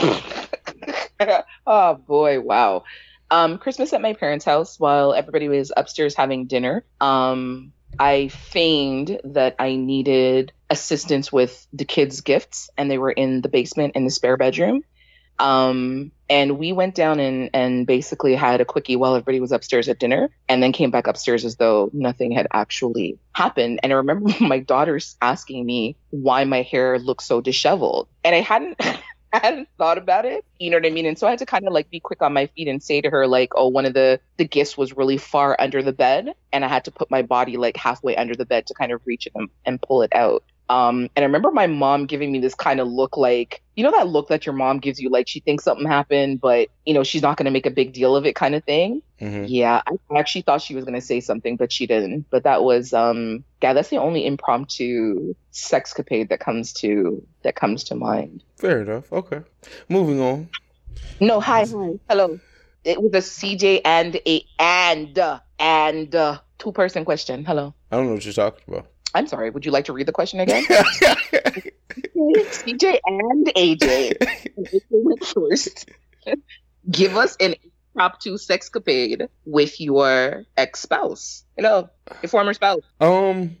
oh boy, wow. Um, Christmas at my parents' house while everybody was upstairs having dinner. Um, I feigned that I needed assistance with the kids' gifts, and they were in the basement in the spare bedroom. Um, and we went down and, and basically had a quickie while everybody was upstairs at dinner, and then came back upstairs as though nothing had actually happened. And I remember *laughs* my daughters asking me why my hair looked so disheveled, and I hadn't. *laughs* *laughs* I hadn't thought about it, you know what I mean? And so I had to kind of like be quick on my feet and say to her, like, oh, one of the, the gifts was really far under the bed. And I had to put my body like halfway under the bed to kind of reach it and, and pull it out. Um, and I remember my mom giving me this kind of look like, you know, that look that your mom gives you, like she thinks something happened, but, you know, she's not going to make a big deal of it kind of thing. hmm Yeah, I actually thought she was going to say something, but she didn't. But that was, um, yeah, that's the only impromptu sexcapade that comes to, that comes to mind. Fair enough. Okay, moving on. No, hi, hi, hello. It was a CJ and a and uh, and uh, two person question. Hello. I don't know what you're talking about. I'm sorry. Would you like to read the question again? *laughs* CJ and AJ. AJ went first. Give us an impromptu sexcapade with your ex spouse. You know, your former spouse. Um,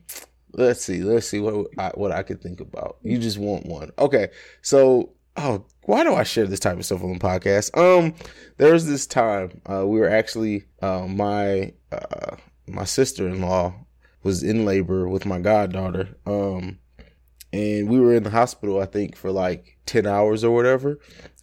let's see, let's see what I, what I could think about. You just want one, okay? So oh, why do I share this type of stuff on the podcast? Um, there was this time uh, we were actually uh, my uh, my sister in law was in labor with my goddaughter. Um, and we were in the hospital, I think, for like ten hours or whatever.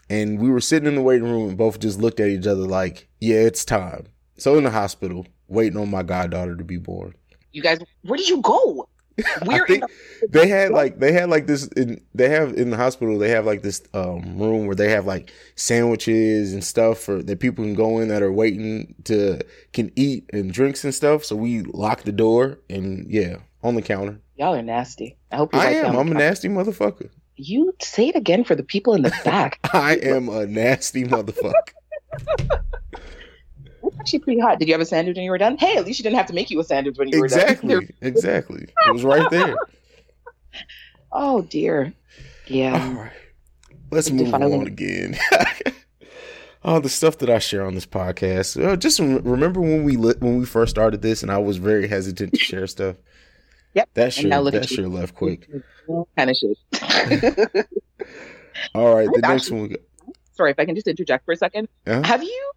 And we were sitting in the waiting room and both just looked at each other like, "Yeah, it's time." So in the hospital, waiting on my goddaughter to be born. You guys, where did you go? *laughs* I think the- they had like they had like this in, they have in the hospital they have like this um room where they have like sandwiches and stuff for that people can go in that are waiting to can eat and drinks and stuff. So we locked the door and yeah on the counter. Y'all are nasty. I hope you i am. i'm a nasty motherfucker. You say it again for the people in the *laughs* back. i am a nasty motherfucker *laughs* It's actually pretty hot. Did you have a sandwich when you were done? Hey, at least you didn't have to make you a sandwich when you were done. exactly exactly it was right there *laughs* Oh dear. Yeah. All right. let's move Defiling- on again *laughs* Oh, the stuff that I share on this podcast. Uh, just rem- remember when we li- when we first started this, and I was very hesitant to share stuff. *laughs* Yep. That sure that sure left quick. kind of shit. All right, the next actually- one. We got, Sorry, if I can just interject for a second. Yeah. Have you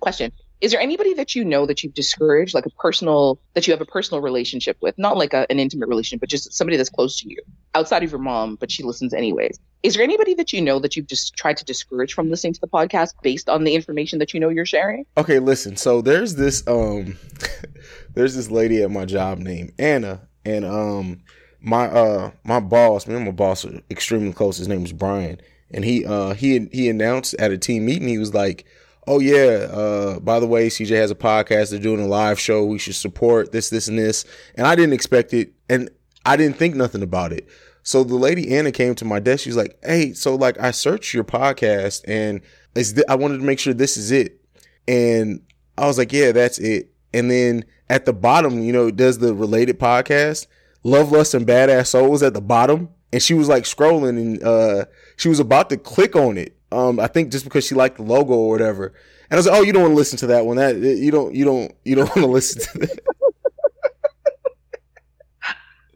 question? Is there anybody that you know that you've discouraged, like a personal that you have a personal relationship with, not like a, an intimate relationship, but just somebody that's close to you, outside of your mom, but she listens anyways? Is there anybody that you know that you've just tried to discourage from listening to the podcast based on the information that you know you're sharing? okay, listen. So there's this um, *laughs* there's this lady at my job named Anna, and um, my uh my boss, me and my boss are extremely close. His name is Brian, and he uh he he announced at a team meeting he was like, "Oh yeah, uh by the way, CJ has a podcast. They're doing a live show. We should support this, this, and this." And I didn't expect it, and I didn't think nothing about it. So the lady Anna came to my desk. She's like, "Hey, so like I searched your podcast, and is th- I wanted to make sure this is it." And I was like, "Yeah, that's it." And then at the bottom, you know, it does the related podcast, Love, Lust, and Badass Souls at the bottom. And she was like scrolling and uh she was about to click on it. Um, I think just because she liked the logo or whatever. And I was like, Oh, you don't want to listen to that one. That you don't you don't you don't want to listen to that. *laughs*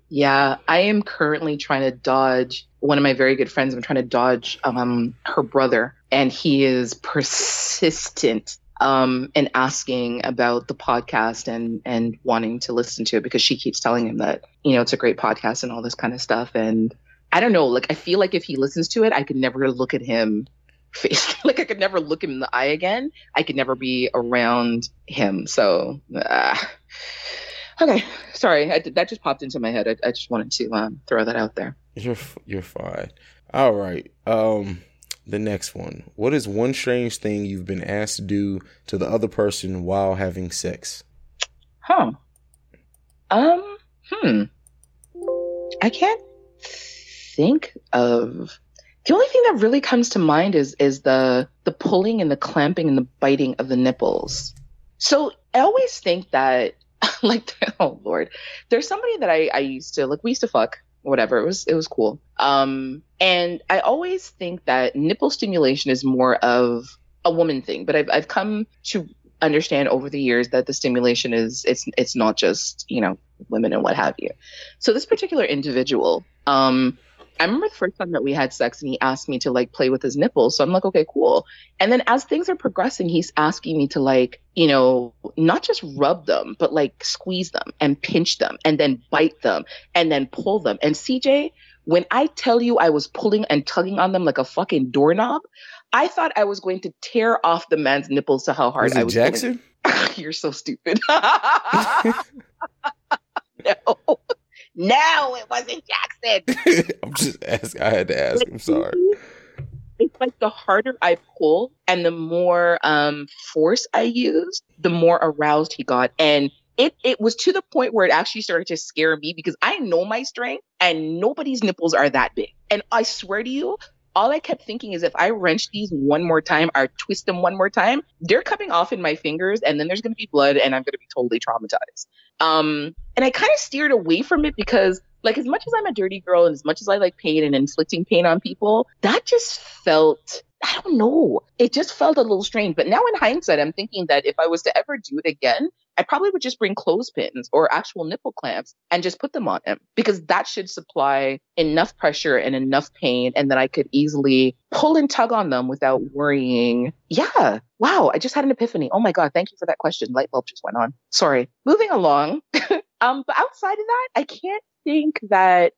Yeah, I am currently trying to dodge one of my very good friends. I'm trying to dodge um her brother, and he is persistent um in asking about the podcast and and wanting to listen to it because she keeps telling him that you know it's a great podcast and all this kind of stuff. And I don't know, like I feel like if he listens to it, I could never look at him face *laughs* like I could never look him in the eye again. I could never be around him. So. Uh, Okay, sorry, I, that just popped into my head. I, I just wanted to um, throw that out there. You're you're fine. All right. Um the next one. What is one strange thing you've been asked to do to the other person while having sex? Huh? Um. Hmm. I can't think of. The only thing that really comes to mind is is the the pulling and the clamping and the biting of the nipples. So I always think that, *laughs* like, *laughs* oh lord, there's somebody that I I used to like. We used to fuck, whatever. It was it was cool. Um, and I always think that nipple stimulation is more of a woman thing, but I've I've come to understand over the years that the stimulation is it's it's not just you know women and what have you. So this particular individual, um, I remember the first time that we had sex and he asked me to like play with his nipples. So I'm like, okay, cool. And then as things are progressing, he's asking me to like, you know, not just rub them, but like squeeze them and pinch them and then bite them and then pull them. And CJ, when I tell you I was pulling and tugging on them like a fucking doorknob, I thought I was going to tear off the man's nipples to how hard Was I was Jackson? *laughs* You're so stupid. *laughs* no. No, it wasn't Jackson. *laughs* I'm just asking. I had to ask. I'm sorry. It's like the harder I pull and the more um, force I use, the more aroused he got. And it, it was to the point where it actually started to scare me because I know my strength and nobody's nipples are that big. And I swear to you, all I kept thinking is if I wrench these one more time or twist them one more time, they're coming off in my fingers and then there's going to be blood and I'm going to be totally traumatized. Um, and I kind of steered away from it because like as much as I'm a dirty girl and as much as I like pain and inflicting pain on people, that just felt I don't know. It just felt a little strange. But now in hindsight, I'm thinking that if I was to ever do it again, I probably would just bring clothespins or actual nipple clamps and just put them on him because that should supply enough pressure and enough pain and that I could easily pull and tug on them without worrying. Yeah. Wow. I just had an epiphany. Oh my God. Thank you for that question. Light bulb just went on. Sorry. Moving along. *laughs* um, but outside of that, I can't think that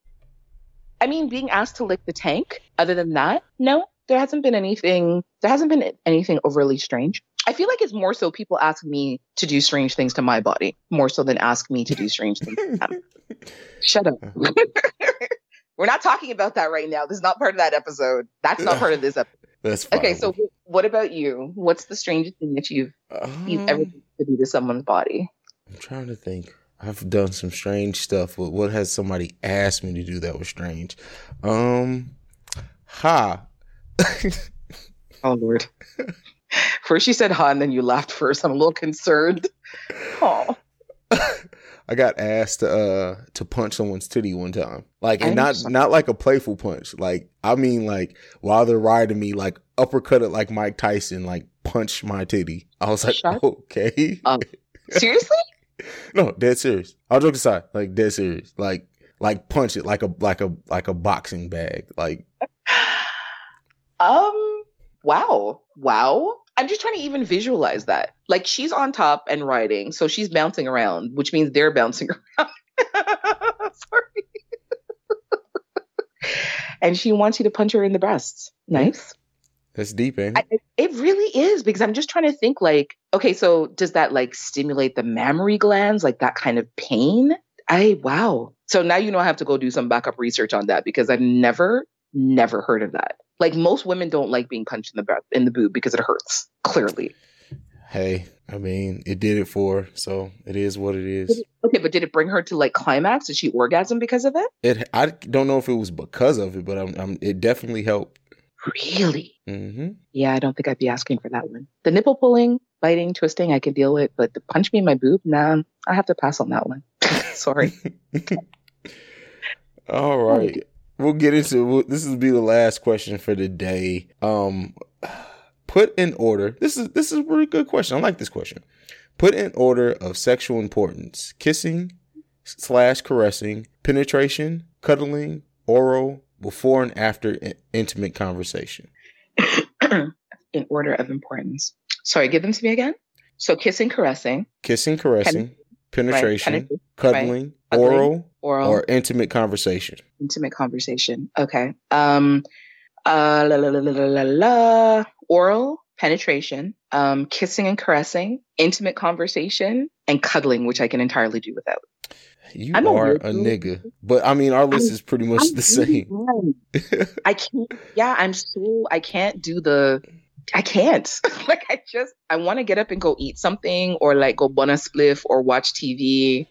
I mean, being asked to lick the tank, other than that, no, there hasn't been anything, there hasn't been anything overly strange. I feel like it's more so people ask me to do strange things to my body, more so than ask me to do strange things to them. *laughs* Shut up. *laughs* We're not talking about that right now. This is not part of that episode. That's not part of this episode. *laughs* That's fine. Okay, so what about you? What's the strangest thing that you've you've ever Um, done to do to someone's body? I'm trying to think. I've done some strange stuff. But what has somebody asked me to do that was strange? Um, ha. Oh Lord. *laughs* First you said huh, and then you laughed first. I'm a little concerned. Oh. *laughs* I got asked to uh to punch someone's titty one time. Like and not not like a playful punch. Like I mean like while they're riding me, like uppercut it like Mike Tyson, like punch my titty. I was like, Shut okay. up. *laughs* Seriously? no, dead serious. All jokes aside, like dead serious. Like like punch it like a like a like a boxing bag. Like *sighs* Um, wow. Wow. I'm just trying to even visualize that. Like she's on top and riding, so she's bouncing around, which means they're bouncing *laughs* around. Sorry. *laughs* and she wants you to punch her in the breasts. Nice. that's deep, it? I, it really is because I'm just trying to think like, okay, so does that like stimulate the mammary glands, like that kind of pain? I wow. So now you know I have to go do some backup research on that because I've never, never heard of that. Like most women don't like being punched in the breath in the boob because it hurts. Clearly. hey, I mean, it did it for her, so it is what it is. Okay, but did it bring her to like climax? Did she orgasm because of it? It I don't know if it was because of it, but I'm, I'm it definitely helped. Really? Mm-hmm. Yeah, I don't think I'd be asking for that one. The nipple pulling, biting, twisting, I can deal with, but the punch me in my boob, nah, I have to pass on that one. *laughs* Sorry. *laughs* All right. We'll get into we'll- this will be the last question for the day. Um put in order. This is this is a really good question. I like this question. Put in order of sexual importance. Kissing slash caressing, penetration, cuddling, oral, before and after in- intimate conversation. *coughs* in order of importance. Sorry, give them to me again. So kissing, caressing, Kissing, caressing, penetration, penetration, cuddling, Cuddling, oral, oral, or intimate conversation. intimate conversation. Okay. Um uh la la la la la la la oral penetration, um kissing and caressing, intimate conversation, and cuddling, which I can entirely do without. You I'm are weird a nigga. But I mean our list is pretty much I'm the really same. I can't. Yeah, I'm so. I can't do the. I can't. *laughs* like I just. I want to get up and go eat something, or like go bun a spliff, or watch TV,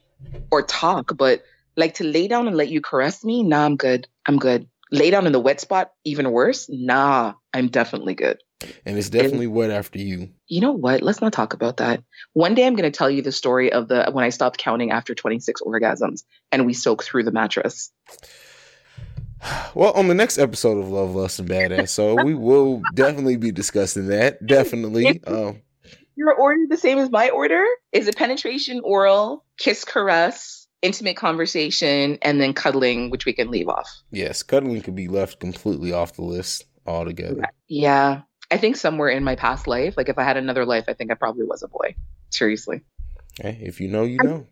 or talk. But like to lay down and let you caress me, nah, I'm good. I'm good. Lay down in the wet spot, even worse. Nah, I'm definitely good. And it's definitely wet after you. You know what? Let's not talk about that. One day I'm going to tell you the story of the when I stopped counting after 26 orgasms and we soaked through the mattress. Well, on the next episode of Love, Lust, and Badass, so we will definitely be discussing that. Definitely. Um, your order the same as my order? Is it penetration, oral, kiss, caress, intimate conversation, and then cuddling, which we can leave off? yes, cuddling could be left completely off the list altogether. Yeah. I think somewhere in my past life, like if I had another life, I think I probably was a boy. Seriously. Hey, if you know, you know.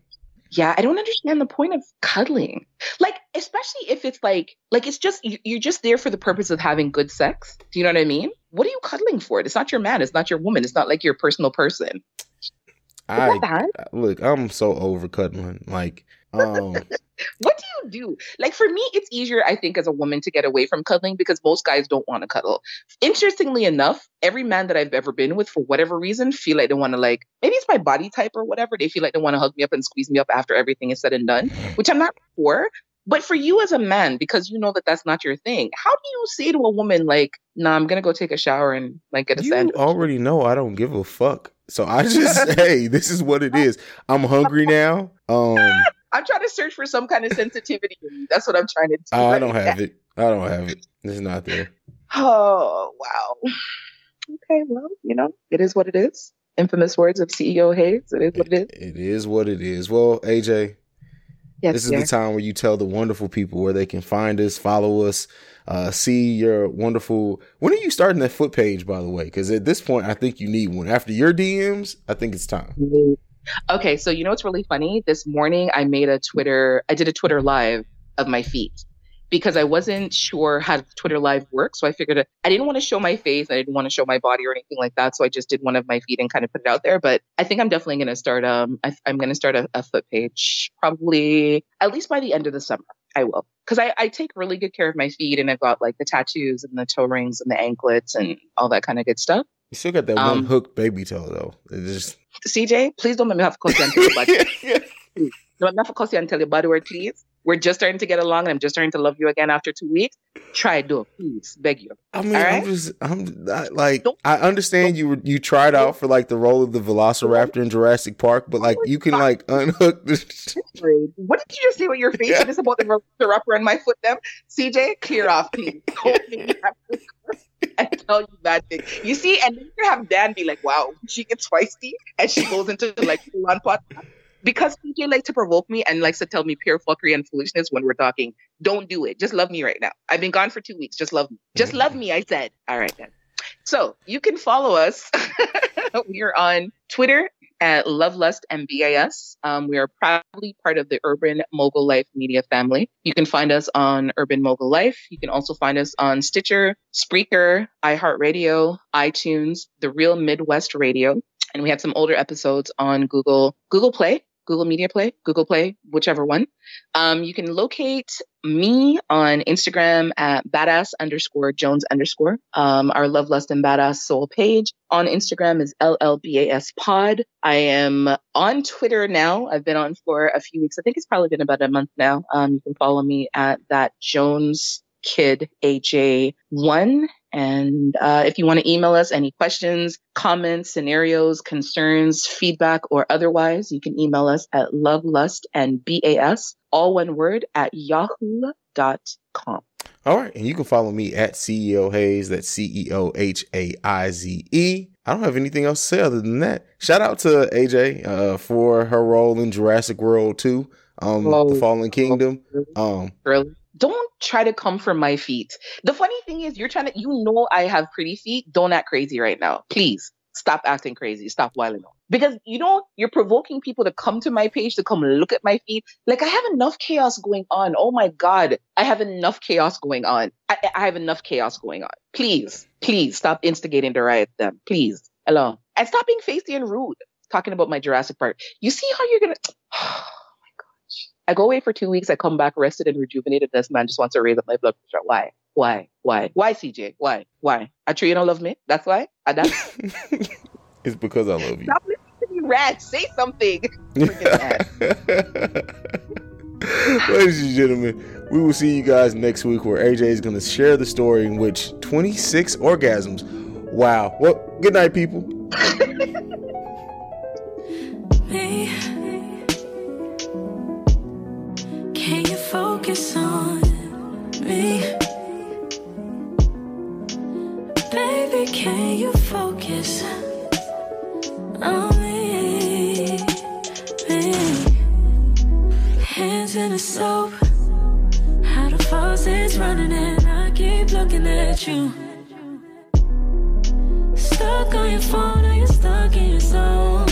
Yeah, I don't understand the point of cuddling. Like, especially if it's like, like it's just you- you're just there for the purpose of having good sex. Do you know what I mean? What are you cuddling for? It's not your man. It's not your woman. It's not like your personal person. Is I that bad? look, I'm so over cuddling. Like, um, *laughs* What do you do? Like for me, it's easier, I think, as a woman to get away from cuddling because most guys don't want to cuddle. Interestingly enough, every man that I've ever been with, for whatever reason, feel like they want to like maybe it's my body type or whatever. They feel like they want to hug me up and squeeze me up after everything is said and done, which I'm not for. But for you as a man, because you know that that's not your thing, how do you say to a woman like, "Nah, I'm gonna go take a shower and like get a you sandwich"? already know I don't give a fuck. So I *laughs* just, *laughs* hey, this is what it is. I'm hungry now. Um, I'm trying to search for some kind of sensitivity. That's what I'm trying to do. I right don't now. have it. I don't have it. It's not there. Oh, wow. Okay, well, you know, it is what it is. infamous words of CEO Haize. It is what it is. It is what it is. Well, AJ, Yes, this is the time where you tell the wonderful people where they can find us, follow us, uh, see your wonderful. When are you starting that foot page, by the way? Because at this point, I think you need one. After your DMs, I think it's time. Okay, so you know what's really funny? This morning I made a Twitter, I did a Twitter live of my feet because I wasn't sure how Twitter live works. So I figured I didn't want to show my face. I didn't want to show my body or anything like that. So I just did one of my feet and kind of put it out there. But I think I'm definitely going to start, um, I, I'm going to start a, a foot page probably at least by the end of the summer. I will. Cause I, I take really good care of my feet and I've got like the tattoos and the toe rings and the anklets and all that kind of good stuff. You still got that Um, one hook baby toe though. It's CJ, please don't make me have you and tell you about just. No, I'm not for cussing and tell your body word, *laughs* please. We're just starting to get along and I'm just starting to love you again after two weeks. Try it, do it, please. Beg you. I mean, All I'm just, I'm I, like, Don't- I understand you were, you tried out for like the role of the Velociraptor in Jurassic Park, but like you can like unhook the. *laughs* What did you just say with your face? Yeah. Is this about the, rubber in my foot them? CJ, clear off, please. *laughs* *laughs* And tell you bad things. You see, and then you have Dan be like, wow, she gets feisty and she goes into like *laughs* full on pot. Because CJ likes to provoke me and likes to tell me pure fuckery and foolishness when we're talking. Don't do it. Just love me right now. I've been gone for two weeks. Just love me. Just love me, I said. All right, then. So you can follow us. *laughs* we are on Twitter at Lovelust and BAS. Um, we are proudly part of the Urban Mogul Life media family. You can find us on Urban Mogul Life. You can also find us on Stitcher, Spreaker, iHeartRadio, iTunes, The Real Midwest Radio. And we have some older episodes on Google, Google Play, Google Media Play, Google Play, whichever one. Um, you can locate me on Instagram at badass underscore Jones underscore. Um, our Love, Lust, and Badass Soul page on Instagram is LLBAS pod. I am on Twitter now. I've been on for a few weeks. I think it's probably been about a month now. Um, you can follow me at that Jones Kid AJ1. And uh, if you want to email us any questions, comments, scenarios, concerns, feedback, or otherwise, you can email us at lovelust and BAS, all one word, at yahoo.com. All right, and you can follow me at CEO Haize. That's C E O H A I Z E. I don't have anything else to say other than that. Shout out to AJ uh, for her role in Jurassic World 2, um. The Fallen Kingdom. Um, Really? Don't try to come for my feet. The funny thing is, you're trying to, you know, I have pretty feet. Don't act crazy right now. Please stop acting crazy. Stop whiling out. Because, you know, you're provoking people to come to my page, to come look at my feet. Like, I have enough chaos going on. Oh my God. I have enough chaos going on. I, I have enough chaos going on. Please, please stop instigating the riot them. Please. Hello. And stop being feisty and rude. Talking about my Jurassic Park. You see how you're going *sighs* to, *sighs* I go away for two weeks. I come back rested and rejuvenated. This man just wants to raise up my blood pressure. Why? Why? Why? Why, CJ? Why? Why? I true you don't love me. That's why. And that's *laughs* it's because I love you. stop listening to me, rat. Say something. *laughs* Ladies and gentlemen, we will see you guys next week where AJ is going to share the story in which 26 orgasms. Wow. Well, good night, people. *laughs* focus on me? Baby, can you focus on me? me? Hands in the soap, how the faucet's running, and I keep looking at you. Stuck on your phone, or you're stuck in your soul.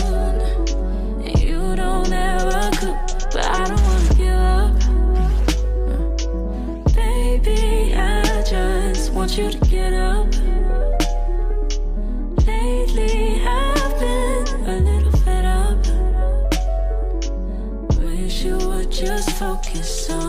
want you to get up. Lately, I've been a little fed up. Wish you would just focus on.